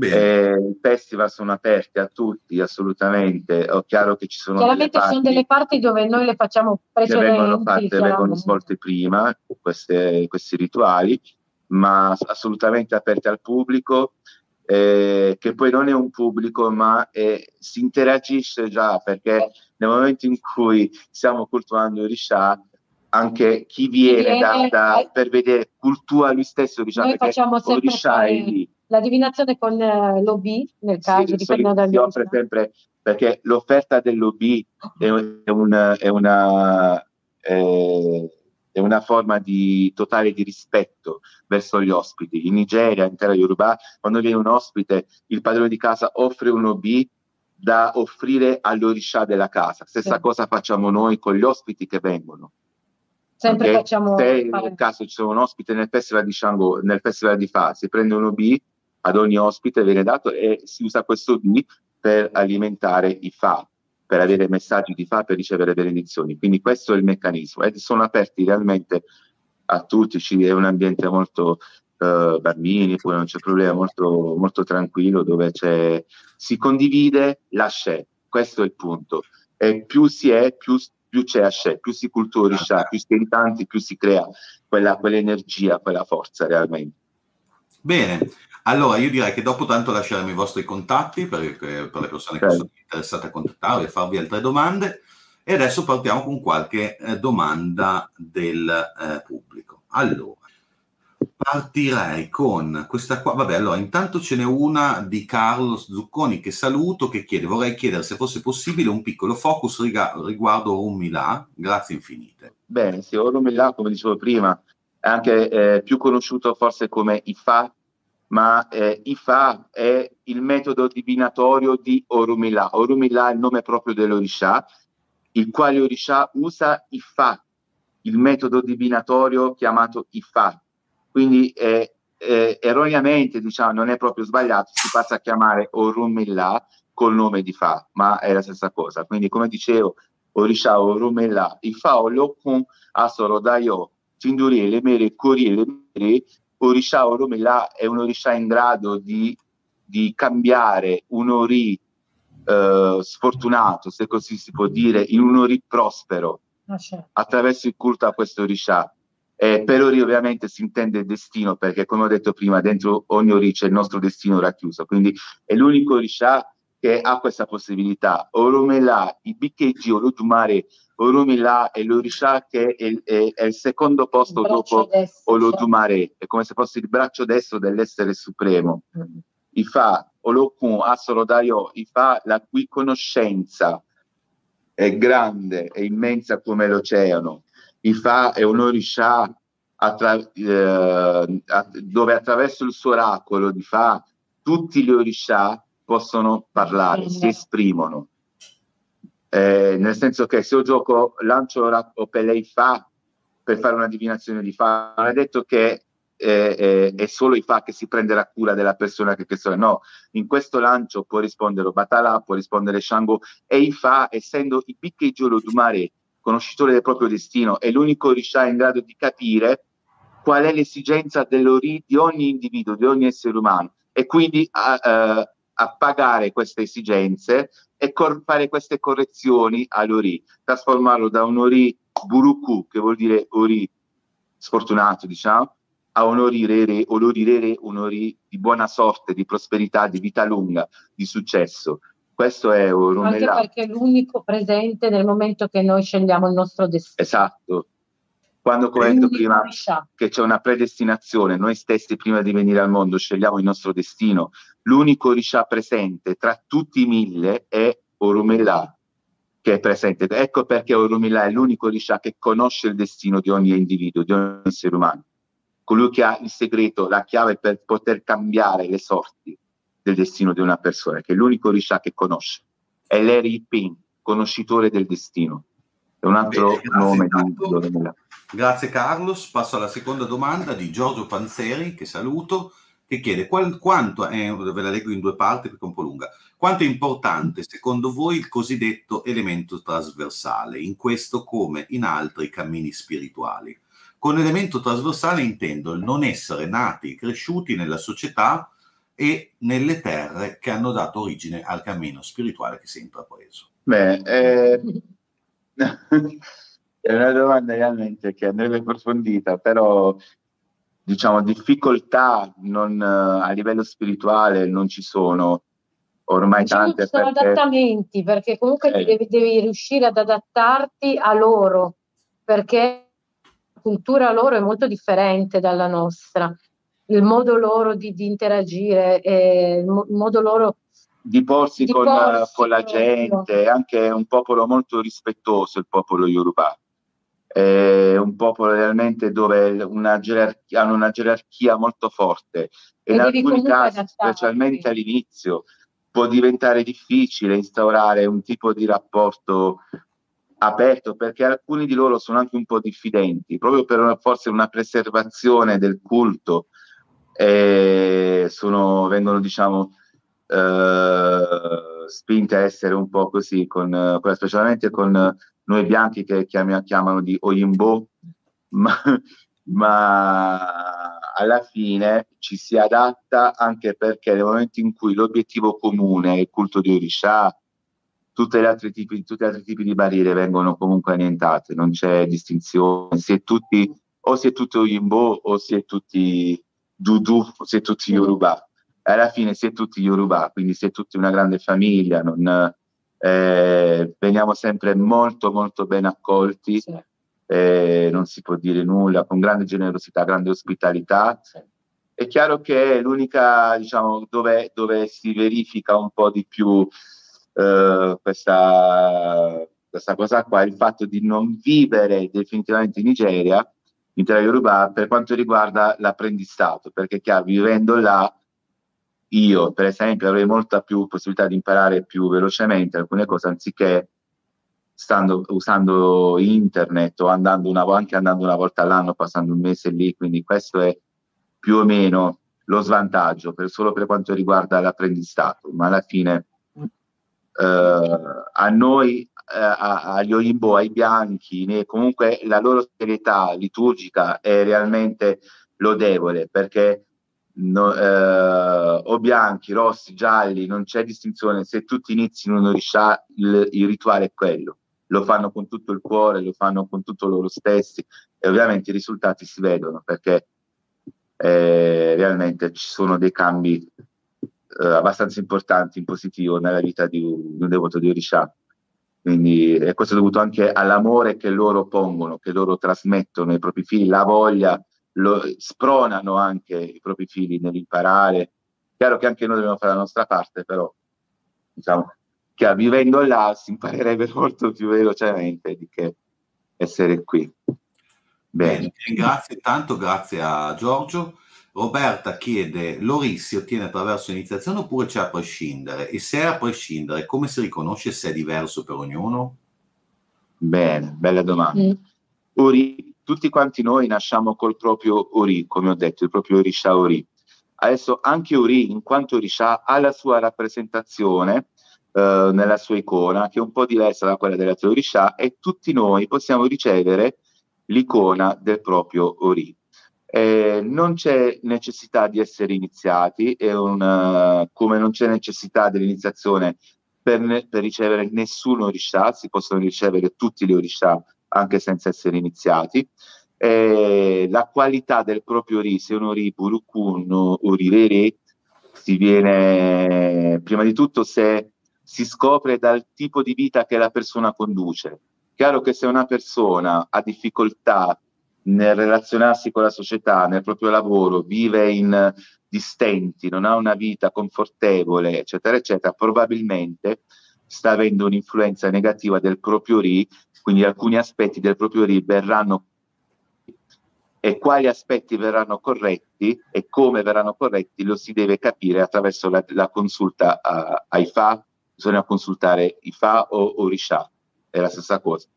Eh, I festival sono aperti a tutti, assolutamente. È chiaro che ci sono Chiaramente ci sono delle parti dove noi le facciamo precedenti. vengono fatte, vengono svolte prima queste, questi rituali ma assolutamente aperte al pubblico, eh, che poi non è un pubblico, ma è, si interagisce già perché nel momento in cui stiamo cultuando Risha, anche chi viene da, da, per vedere cultura lui stesso, diciamo, Noi facciamo sempre la divinazione con eh, l'OB, nel caso sì, dipende dal si offre sempre perché l'offerta dell'OB è, è, un, è una eh, è una forma di totale di rispetto verso gli ospiti. In Nigeria, in terra Yoruba, quando viene un ospite, il padrone di casa offre un OB da offrire all'orisha della casa. Stessa sì. cosa facciamo noi con gli ospiti che vengono. Sempre okay? facciamo... Se nel caso ci sono un ospite nel festival di Shango, nel festival di Fa, si prende un OB ad ogni ospite, viene dato e si usa questo OB per alimentare i Fa per avere messaggi di fa, per ricevere benedizioni. Quindi questo è il meccanismo e sono aperti realmente a tutti, è un ambiente molto uh, bambini, poi non c'è problema, molto, molto tranquillo dove si condivide la sce, questo è il punto. E più si è, più, più c'è a sce, più si culturisce, più si è tanti, più si crea quella, quell'energia, quella forza realmente. Bene, allora, io direi che dopo tanto lasceremo i vostri contatti per, per le persone che sono interessate a contattarvi e farvi altre domande. E adesso partiamo con qualche eh, domanda del eh, pubblico. Allora, partirei con questa qua. Vabbè, allora, intanto ce n'è una di Carlo Zucconi che saluto, che chiede, vorrei chiedere se fosse possibile un piccolo focus riga- riguardo Umilà. Grazie infinite. Bene, sì, Umilà, come dicevo prima, è anche eh, più conosciuto forse come IFA ma eh, IFA è il metodo divinatorio di Orumila. Orumila è il nome proprio dell'Orisha, il quale Orisha usa IFA, il metodo divinatorio chiamato IFA. Quindi eh, eh, erroneamente, diciamo, non è proprio sbagliato, si passa a chiamare Orumila col nome di Fa, ma è la stessa cosa. Quindi, come dicevo, Orisha Orumila, IFA Olokun Asorodayo, Tinduri, le mere, Kori, le mere, Orisha Oromela è un Orisha in grado di, di cambiare un Ori eh, sfortunato, se così si può dire, in un Ori prospero ah, certo. attraverso il culto a questo Orisha. Eh, per Ori ovviamente si intende destino perché come ho detto prima dentro ogni Ori c'è il nostro destino racchiuso, quindi è l'unico Orisha che ha questa possibilità. Oromela, i BKG, Olodumare, Orumila e l'Orisha che è, è, è, il secondo posto dopo destro, Olodumare, è come se fosse il braccio destro dell'essere supremo. Mm. Ifa, Olokun, Asorodario, Ifa, la cui conoscenza è grande, è immensa come l'oceano. Ifa è un orisha attra- eh, dove attraverso il suo oracolo di Fa tutti gli orisha possono parlare, si esprimono. Eh, nel senso che se io gioco, lancio o Pelei Fa per fare una divinazione di Fa, non è detto che è, è, è solo Ifa che si prenderà cura della persona che questiona, no, in questo lancio può rispondere Batala, può rispondere Shango e Ifa, essendo i picchi giuro Dumare, conoscitore del proprio destino, è l'unico Risha in grado di capire qual è l'esigenza di ogni individuo, di ogni essere umano. E quindi a, a, a pagare queste esigenze e cor- fare queste correzioni all'ori, trasformarlo da un ori buruku, che vuol dire ori sfortunato, diciamo, a onorirere, onorirere onori di buona sorte, di prosperità, di vita lunga, di successo. Questo è Orumela. Anche perché è l'unico presente nel momento che noi scegliamo il nostro destino. Esatto. Quando ho detto prima che c'è una predestinazione, noi stessi prima di venire al mondo scegliamo il nostro destino, l'unico Risha presente tra tutti i mille è Orumela, che è presente. Ecco perché Orumela è l'unico Risha che conosce il destino di ogni individuo, di ogni essere umano colui che ha il segreto, la chiave per poter cambiare le sorti del destino di una persona, che è l'unico Risha che conosce. È Larry Pin, conoscitore del destino. È un altro Bene, nome di Grazie Carlos. Passo alla seconda domanda di Giorgio Panzeri, che saluto, che chiede qual, quanto, è, ve la leggo in due parti perché è un po' lunga, quanto è importante secondo voi il cosiddetto elemento trasversale, in questo come in altri cammini spirituali? Con elemento trasversale intendo il non essere nati e cresciuti nella società e nelle terre che hanno dato origine al cammino spirituale che si è intrapreso. Beh, eh, è una domanda realmente che andrebbe approfondita, però diciamo difficoltà non, a livello spirituale non ci sono ormai diciamo tante. Ci sono perché... adattamenti, perché comunque eh. devi, devi riuscire ad adattarti a loro, perché cultura loro è molto differente dalla nostra, il modo loro di, di interagire, eh, il, mo- il, modo loro di porsi, di con, porsi con, la gente, è anche un popolo molto rispettoso il popolo Yoruba. È un popolo realmente dove una hanno una gerarchia molto forte. E, e in alcuni casi, specialmente all'inizio, può diventare difficile instaurare un tipo di rapporto aperto perché alcuni di loro sono anche un po' diffidenti, proprio per una, forse una preservazione del culto, e sono, vengono diciamo eh, spinte a essere un po' così, con, specialmente con noi bianchi che chiam- chiamano di Oyimbo, ma, ma alla fine ci si adatta anche perché nel momento in cui l'obiettivo comune è il culto di Orisha, tutti gli altri tipi, tutti gli altri tipi di barriere vengono comunque annientate, non c'è distinzione, si è tutti, o si è tutti Yimbo o si è tutti Dudu o si è tutti Yoruba. Alla fine si è tutti Yoruba, quindi si è tutti una grande famiglia, non, eh, veniamo sempre molto molto ben accolti, sì. eh, non si può dire nulla, con grande generosità, grande ospitalità. Sì. È chiaro che è l'unica, diciamo, dove, dove si verifica un po' di più eh, questa, questa cosa qua, il fatto di non vivere definitivamente in Nigeria, in Yoruba, per quanto riguarda l'apprendistato, perché chiaro, vivendo là, io per esempio avrei molta più possibilità di imparare più velocemente alcune cose anziché stando, usando internet o andando una, anche andando una volta all'anno, passando un mese lì, quindi questo è più o meno lo svantaggio per, solo per quanto riguarda l'apprendistato, ma alla fine eh, a noi, eh, agli Olimbo, ai bianchi, né, comunque la loro serietà liturgica è realmente lodevole perché no, eh, o bianchi, rossi, gialli, non c'è distinzione, se tutti iniziano un riscià, il, il rituale è quello lo fanno con tutto il cuore, lo fanno con tutto loro stessi e ovviamente i risultati si vedono perché eh, realmente ci sono dei cambi eh, abbastanza importanti in positivo nella vita di un, di un devoto di Orisha. Quindi, e questo è dovuto anche all'amore che loro pongono, che loro trasmettono ai propri figli, la voglia, lo, spronano anche i propri figli nell'imparare. Chiaro che anche noi dobbiamo fare la nostra parte, però diciamo, che vivendo là si imparerebbe [laughs] molto più velocemente di che essere qui. Bene, grazie tanto, grazie a Giorgio. Roberta chiede, l'ORI si ottiene attraverso l'iniziazione oppure c'è a prescindere? E se è a prescindere, come si riconosce se è diverso per ognuno? Bene, bella domanda. Mm. Ori, tutti quanti noi nasciamo col proprio Ori, come ho detto, il proprio Orisha Ori. Adesso anche Ori, in quanto Orisha, ha la sua rappresentazione eh, nella sua icona, che è un po' diversa da quella delle altre Orisha, e tutti noi possiamo ricevere l'icona del proprio Ori. Eh, non c'è necessità di essere iniziati, un, uh, come non c'è necessità dell'iniziazione per, ne, per, ricevere nessun orisha, si possono ricevere tutti gli orisha anche senza essere iniziati. Eh, la qualità del proprio ri, se uno ri burukun o rirere, si viene prima di tutto se si scopre dal tipo di vita che la persona conduce. Chiaro che se una persona ha difficoltà nel relazionarsi con la società, nel proprio lavoro, vive in distenti, non ha una vita confortevole, eccetera, eccetera, probabilmente sta avendo un'influenza negativa del proprio RI, quindi alcuni aspetti del proprio RI verranno e quali aspetti verranno corretti e come verranno corretti lo si deve capire attraverso la, la consulta a, ai FA, bisogna consultare i FA o Orisha, è la stessa cosa.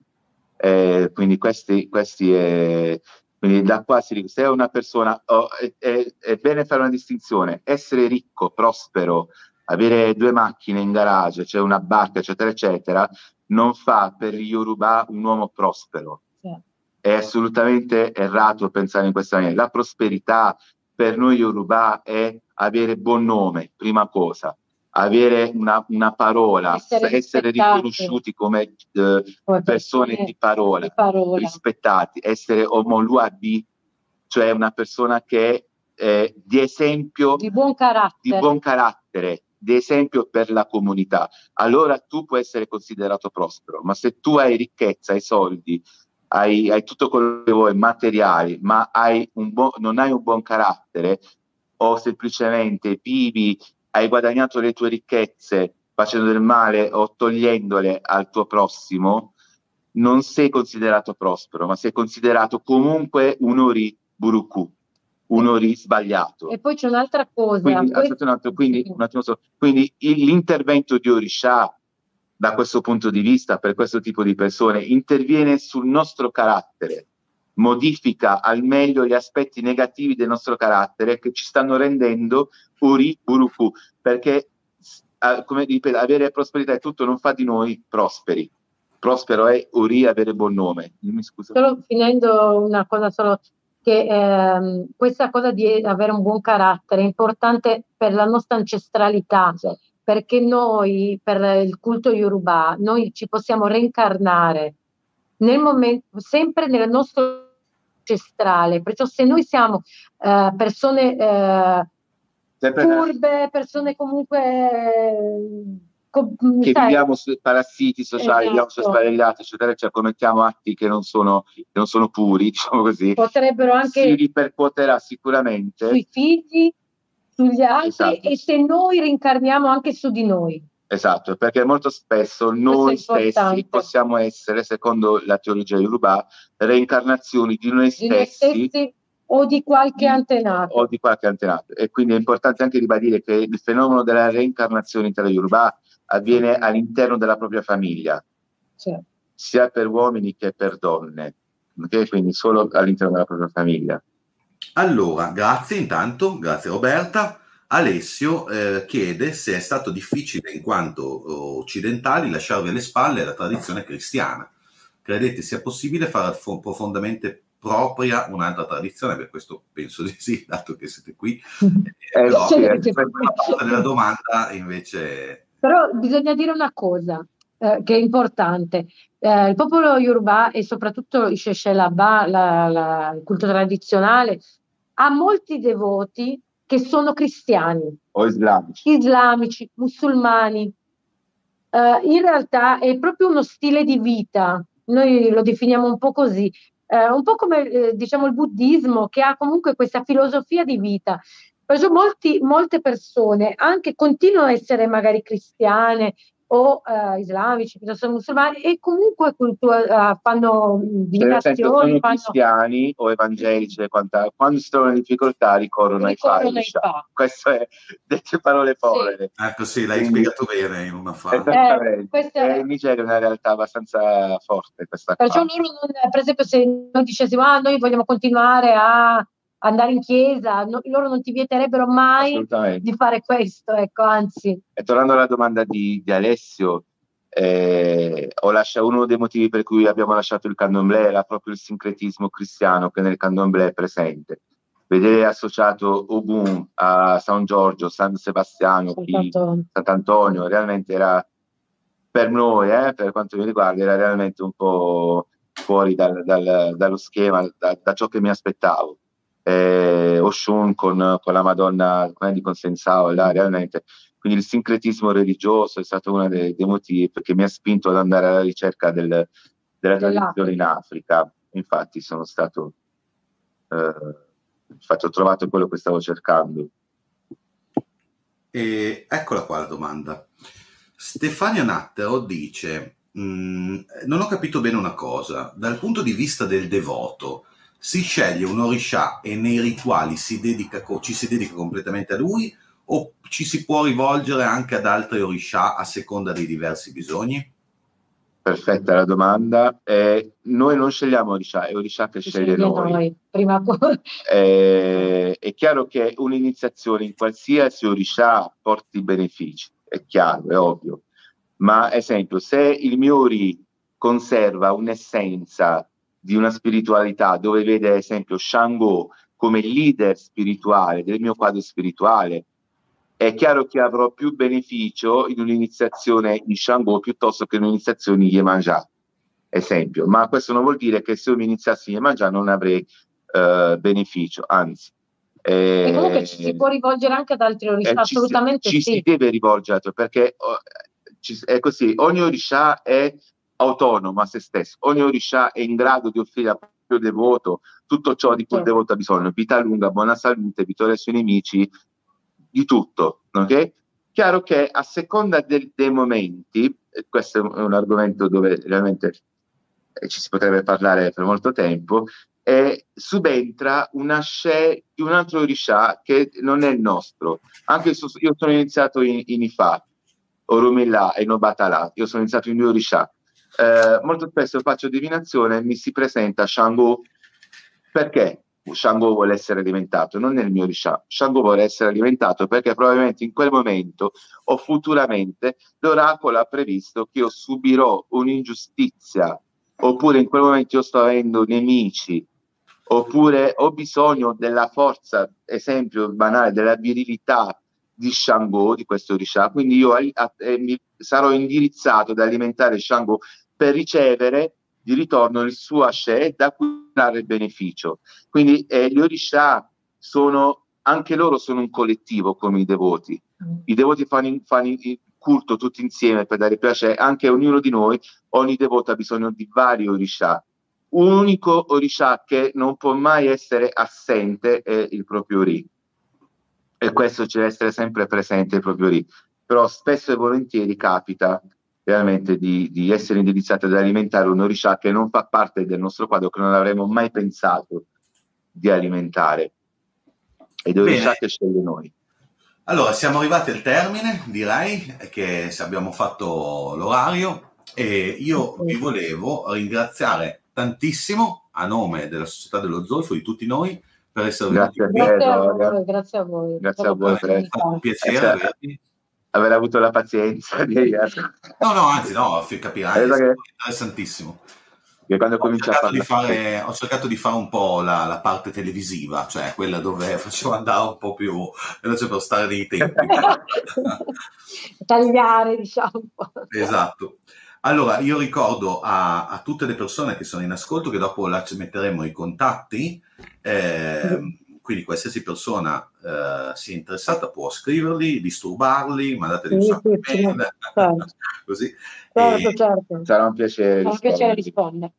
Eh, quindi questi, questi è, quindi da qua si se è una persona, oh, è, è, è, bene fare una distinzione, essere ricco, prospero, avere due macchine in garage, cioè una barca, eccetera, eccetera, non fa per gli Yoruba un uomo prospero. Sì. È assolutamente errato pensare in questa maniera. La prosperità per noi Yoruba è avere buon nome, prima cosa avere una, una parola, essere, essere riconosciuti come eh, persone di parola, di parola, rispettati, essere omoluabi, cioè una persona che è di esempio di buon carattere, di, buon carattere, di esempio per la comunità. Allora tu puoi essere considerato prospero, ma se tu hai ricchezza, hai soldi, hai, hai tutto quello che vuoi, materiali, ma hai buon, non hai un buon carattere o semplicemente vivi hai guadagnato le tue ricchezze facendo del male o togliendole al tuo prossimo, non sei considerato prospero, ma sei considerato comunque un ori buruku, un ori sbagliato. E poi c'è un'altra cosa. Quindi, un altro, quindi, un attimo so, quindi l'intervento di Orisha, da questo punto di vista, per questo tipo di persone, interviene sul nostro carattere, modifica al meglio gli aspetti negativi del nostro carattere che ci stanno rendendo uri buruku, perché come ripeto, avere prosperità e tutto non fa di noi prosperi. Prospero è uri avere buon nome. Dimmi scusa. Solo finendo una cosa solo che ehm, questa cosa di avere un buon carattere è importante per la nostra ancestralità, perché noi, per il culto Yoruba, noi ci possiamo reincarnare nel momento, sempre nel nostro ancestrale. Perciò se noi siamo eh, persone eh, furbe, persone comunque... Com, che sai, viviamo parassiti sociali, esatto. viviamo sbagliati, eccetera, cioè commettiamo atti che non sono, che non sono puri, [laughs] diciamo così. Potrebbero anche... Si ripercuoterà sicuramente. Sui figli, sugli altri esatto. e se noi rincarniamo anche su di noi. Esatto, perché molto spesso noi stessi possiamo essere, secondo la teologia Yoruba, reincarnazioni di noi stessi, di noi stessi o di qualche antenato. O di qualche antenato. E quindi è importante anche ribadire che il fenomeno della reincarnazione in terra Yoruba avviene all'interno della propria famiglia, sì. sia per uomini che per donne, okay? quindi solo all'interno della propria famiglia. Allora, grazie intanto, grazie Roberta. Alessio eh, chiede se è stato difficile in quanto occidentali lasciarvi alle spalle la tradizione cristiana. Credete sia possibile fare profondamente propria un'altra tradizione? Per questo penso di sì, [laughs] dato che siete qui. [laughs] Eh, però, sì, la parte della domanda invece... Però bisogna dire una cosa eh, che è importante. Eh, il popolo Yoruba e soprattutto il Sheshelaba, la, la, il culto tradizionale, ha molti devoti che sono cristiani o islamici, islamici musulmani. Uh, in realtà è proprio uno stile di vita, noi lo definiamo un po' così, uh, un po' come eh, diciamo il buddismo che ha comunque questa filosofia di vita. Perciò molti, molte persone anche continuano a essere magari cristiane o uh, islamici piuttosto musulmani e comunque cultura, uh, fanno divinazioni. Cioè, sono fanno... cristiani o evangelici, quanta, quando si trovano in difficoltà ricorrono, ricorrono ai file. Questo è [laughs] dette parole povere. Sì. Ecco sì, l'hai Quindi, spiegato bene in una fase. Eh, è... In Nigeria è una realtà abbastanza forte questa Perciò loro non, per esempio se noi dicessimo ah noi vogliamo continuare a andare in chiesa, no, loro non ti vieterebbero mai di fare questo, ecco, anzi. E tornando alla domanda di, di Alessio, eh, ho lasciato, uno dei motivi per cui abbiamo lasciato il candomblé era proprio il sincretismo cristiano che nel candomblé è presente. Vedere associato Ogun a San Giorgio, San Sebastiano, Sant'Antonio, Sant'Antonio realmente era per noi, eh, per quanto mi riguarda, era realmente un po' fuori dal, dal, dallo schema, da, da ciò che mi aspettavo eh, Oshun con, con, la Madonna di Consensao, là, realmente. Quindi il sincretismo religioso è stato uno dei, dei motivi perché mi ha spinto ad andare alla ricerca del, della tradizione in Africa. Infatti sono stato, eh, infatti ho trovato quello che stavo cercando. E eccola qua la domanda. Stefania Nattero dice, mh, mm, non ho capito bene una cosa, dal punto di vista del devoto, si sceglie un orisha e nei rituali si dedica, ci si dedica completamente a lui o ci si può rivolgere anche ad altri orisha a seconda dei diversi bisogni? Perfetta la domanda. Eh, noi non scegliamo Orisha, è Orisha che sceglie noi. noi. Prima... eh, è chiaro che un'iniziazione in qualsiasi Orisha porti benefici, è chiaro, è ovvio. Ma esempio, se il mio Ori conserva un'essenza di una spiritualità dove vede ad esempio Shango come leader spirituale del mio quadro spirituale, è chiaro che avrò più beneficio in un'iniziazione in Shango piuttosto che in un'iniziazione in Yemanja, esempio. Ma questo non vuol dire che se io mi iniziassi in Yemanja non avrei uh, beneficio, anzi. Eh, e comunque ci si può rivolgere anche ad altri orisha, eh, assolutamente ci, sì. Ci si deve rivolgere perché oh, ci, è così, ogni orisha è autonomo a se stesso. Ogni orisha è in grado di offrire al proprio devoto tutto ciò di cui il devoto ha bisogno, vita lunga, buona salute, vittoria sui nemici, di tutto. Okay? Chiaro che a seconda del, dei momenti, questo è un argomento dove realmente eh, ci si potrebbe parlare per molto tempo, eh, subentra una sce di un altro orisha che non è il nostro. Anche se io sono iniziato in, in Ifa, Orumillah e Nobatala, io sono iniziato in due orisha, eh, molto spesso faccio divinazione e mi si presenta Shango perché Shango vuole essere alimentato, non nel mio Risha. Shango vuole essere alimentato perché probabilmente in quel momento o futuramente l'oracolo ha previsto che io subirò un'ingiustizia oppure in quel momento io sto avendo nemici oppure ho bisogno della forza, esempio banale, della virilità di Shango, di questo Risha, quindi io a, a, eh, mi sarò indirizzato ad alimentare Shango per ricevere di ritorno il suo asce da cui trarre il beneficio. Quindi eh, gli Orisha sono, anche loro sono un collettivo come i devoti. Mm. I devoti fanno, fanno il culto tutti insieme per dare piacere, anche ognuno di noi, ogni devoto ha bisogno di vari Orisha. Un unico Orisha che non può mai essere assente è il proprio Ri. E questo ci deve essere sempre presente proprio Ri. Però spesso e volentieri capita veramente di, di, essere indirizzati ad alimentare un orisha che non fa parte del nostro quadro, che non avremmo mai pensato di alimentare. Ed è orisha che sceglie noi. Allora, siamo arrivati al termine, direi che abbiamo fatto l'orario e io vi volevo ringraziare tantissimo a nome della Società dello Zolfo, di tutti noi, per essere venuti. Grazie, grazie a voi, grazie a voi. Grazie a voi. È stato un piacere avervi aver avuto la pazienza di... [laughs] No, no, anzi no, capirai, è che... interessantissimo. Che quando ho, cercato a fare, ho cercato di fare un po' la, la, parte televisiva, cioè quella dove [laughs] facevo andare un po' più veloce per stare nei tempi. [laughs] Tagliare, diciamo. Esatto. Allora, io ricordo a, a, tutte le persone che sono in ascolto che dopo la, metteremo i contatti. Eh, quindi qualsiasi persona eh, sia interessata può scriverli, disturbarli, mandateli un sacco di mail, [laughs] certo. così. Certo, certo. Sarà un piacere, un piacere rispondere.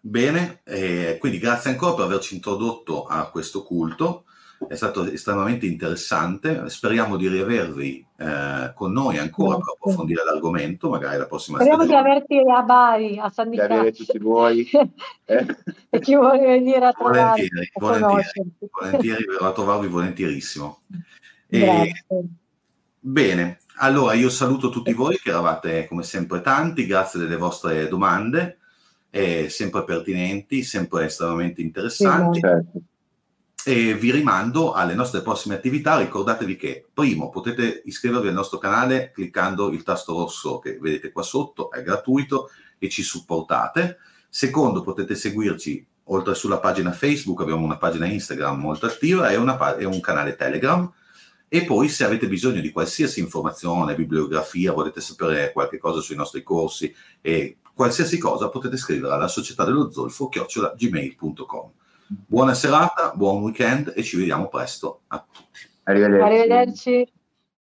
Bene, eh, quindi grazie ancora per averci introdotto a questo culto. È stato estremamente interessante. Speriamo di riavervi eh, con noi ancora per approfondire l'argomento, magari la prossima Speriamo stagione. di averti a Bari, a San Nicasio. Di avere tutti voi. [laughs] Eh? e chi vuole venire a trovarvi. Volentieri, volentieri, volentieri, verrò a trovarvi volentierissimo. E, bene, allora io saluto tutti voi che eravate come sempre tanti, grazie delle vostre domande, eh, sempre pertinenti, sempre estremamente interessanti. Sì, certo e vi rimando alle nostre prossime attività. Ricordatevi che, primo, potete iscrivervi al nostro canale cliccando il tasto rosso che vedete qua sotto, è gratuito e ci supportate. Secondo, potete seguirci oltre sulla pagina Facebook, abbiamo una pagina Instagram molto attiva e, una, e un canale Telegram. E poi se avete bisogno di qualsiasi informazione, bibliografia, volete sapere qualche cosa sui nostri corsi e qualsiasi cosa, potete scrivere alla società dello zolfo chiocciolagmail.com. Buona serata, buon weekend e ci vediamo presto a tutti. Arrivederci. Arrivederci.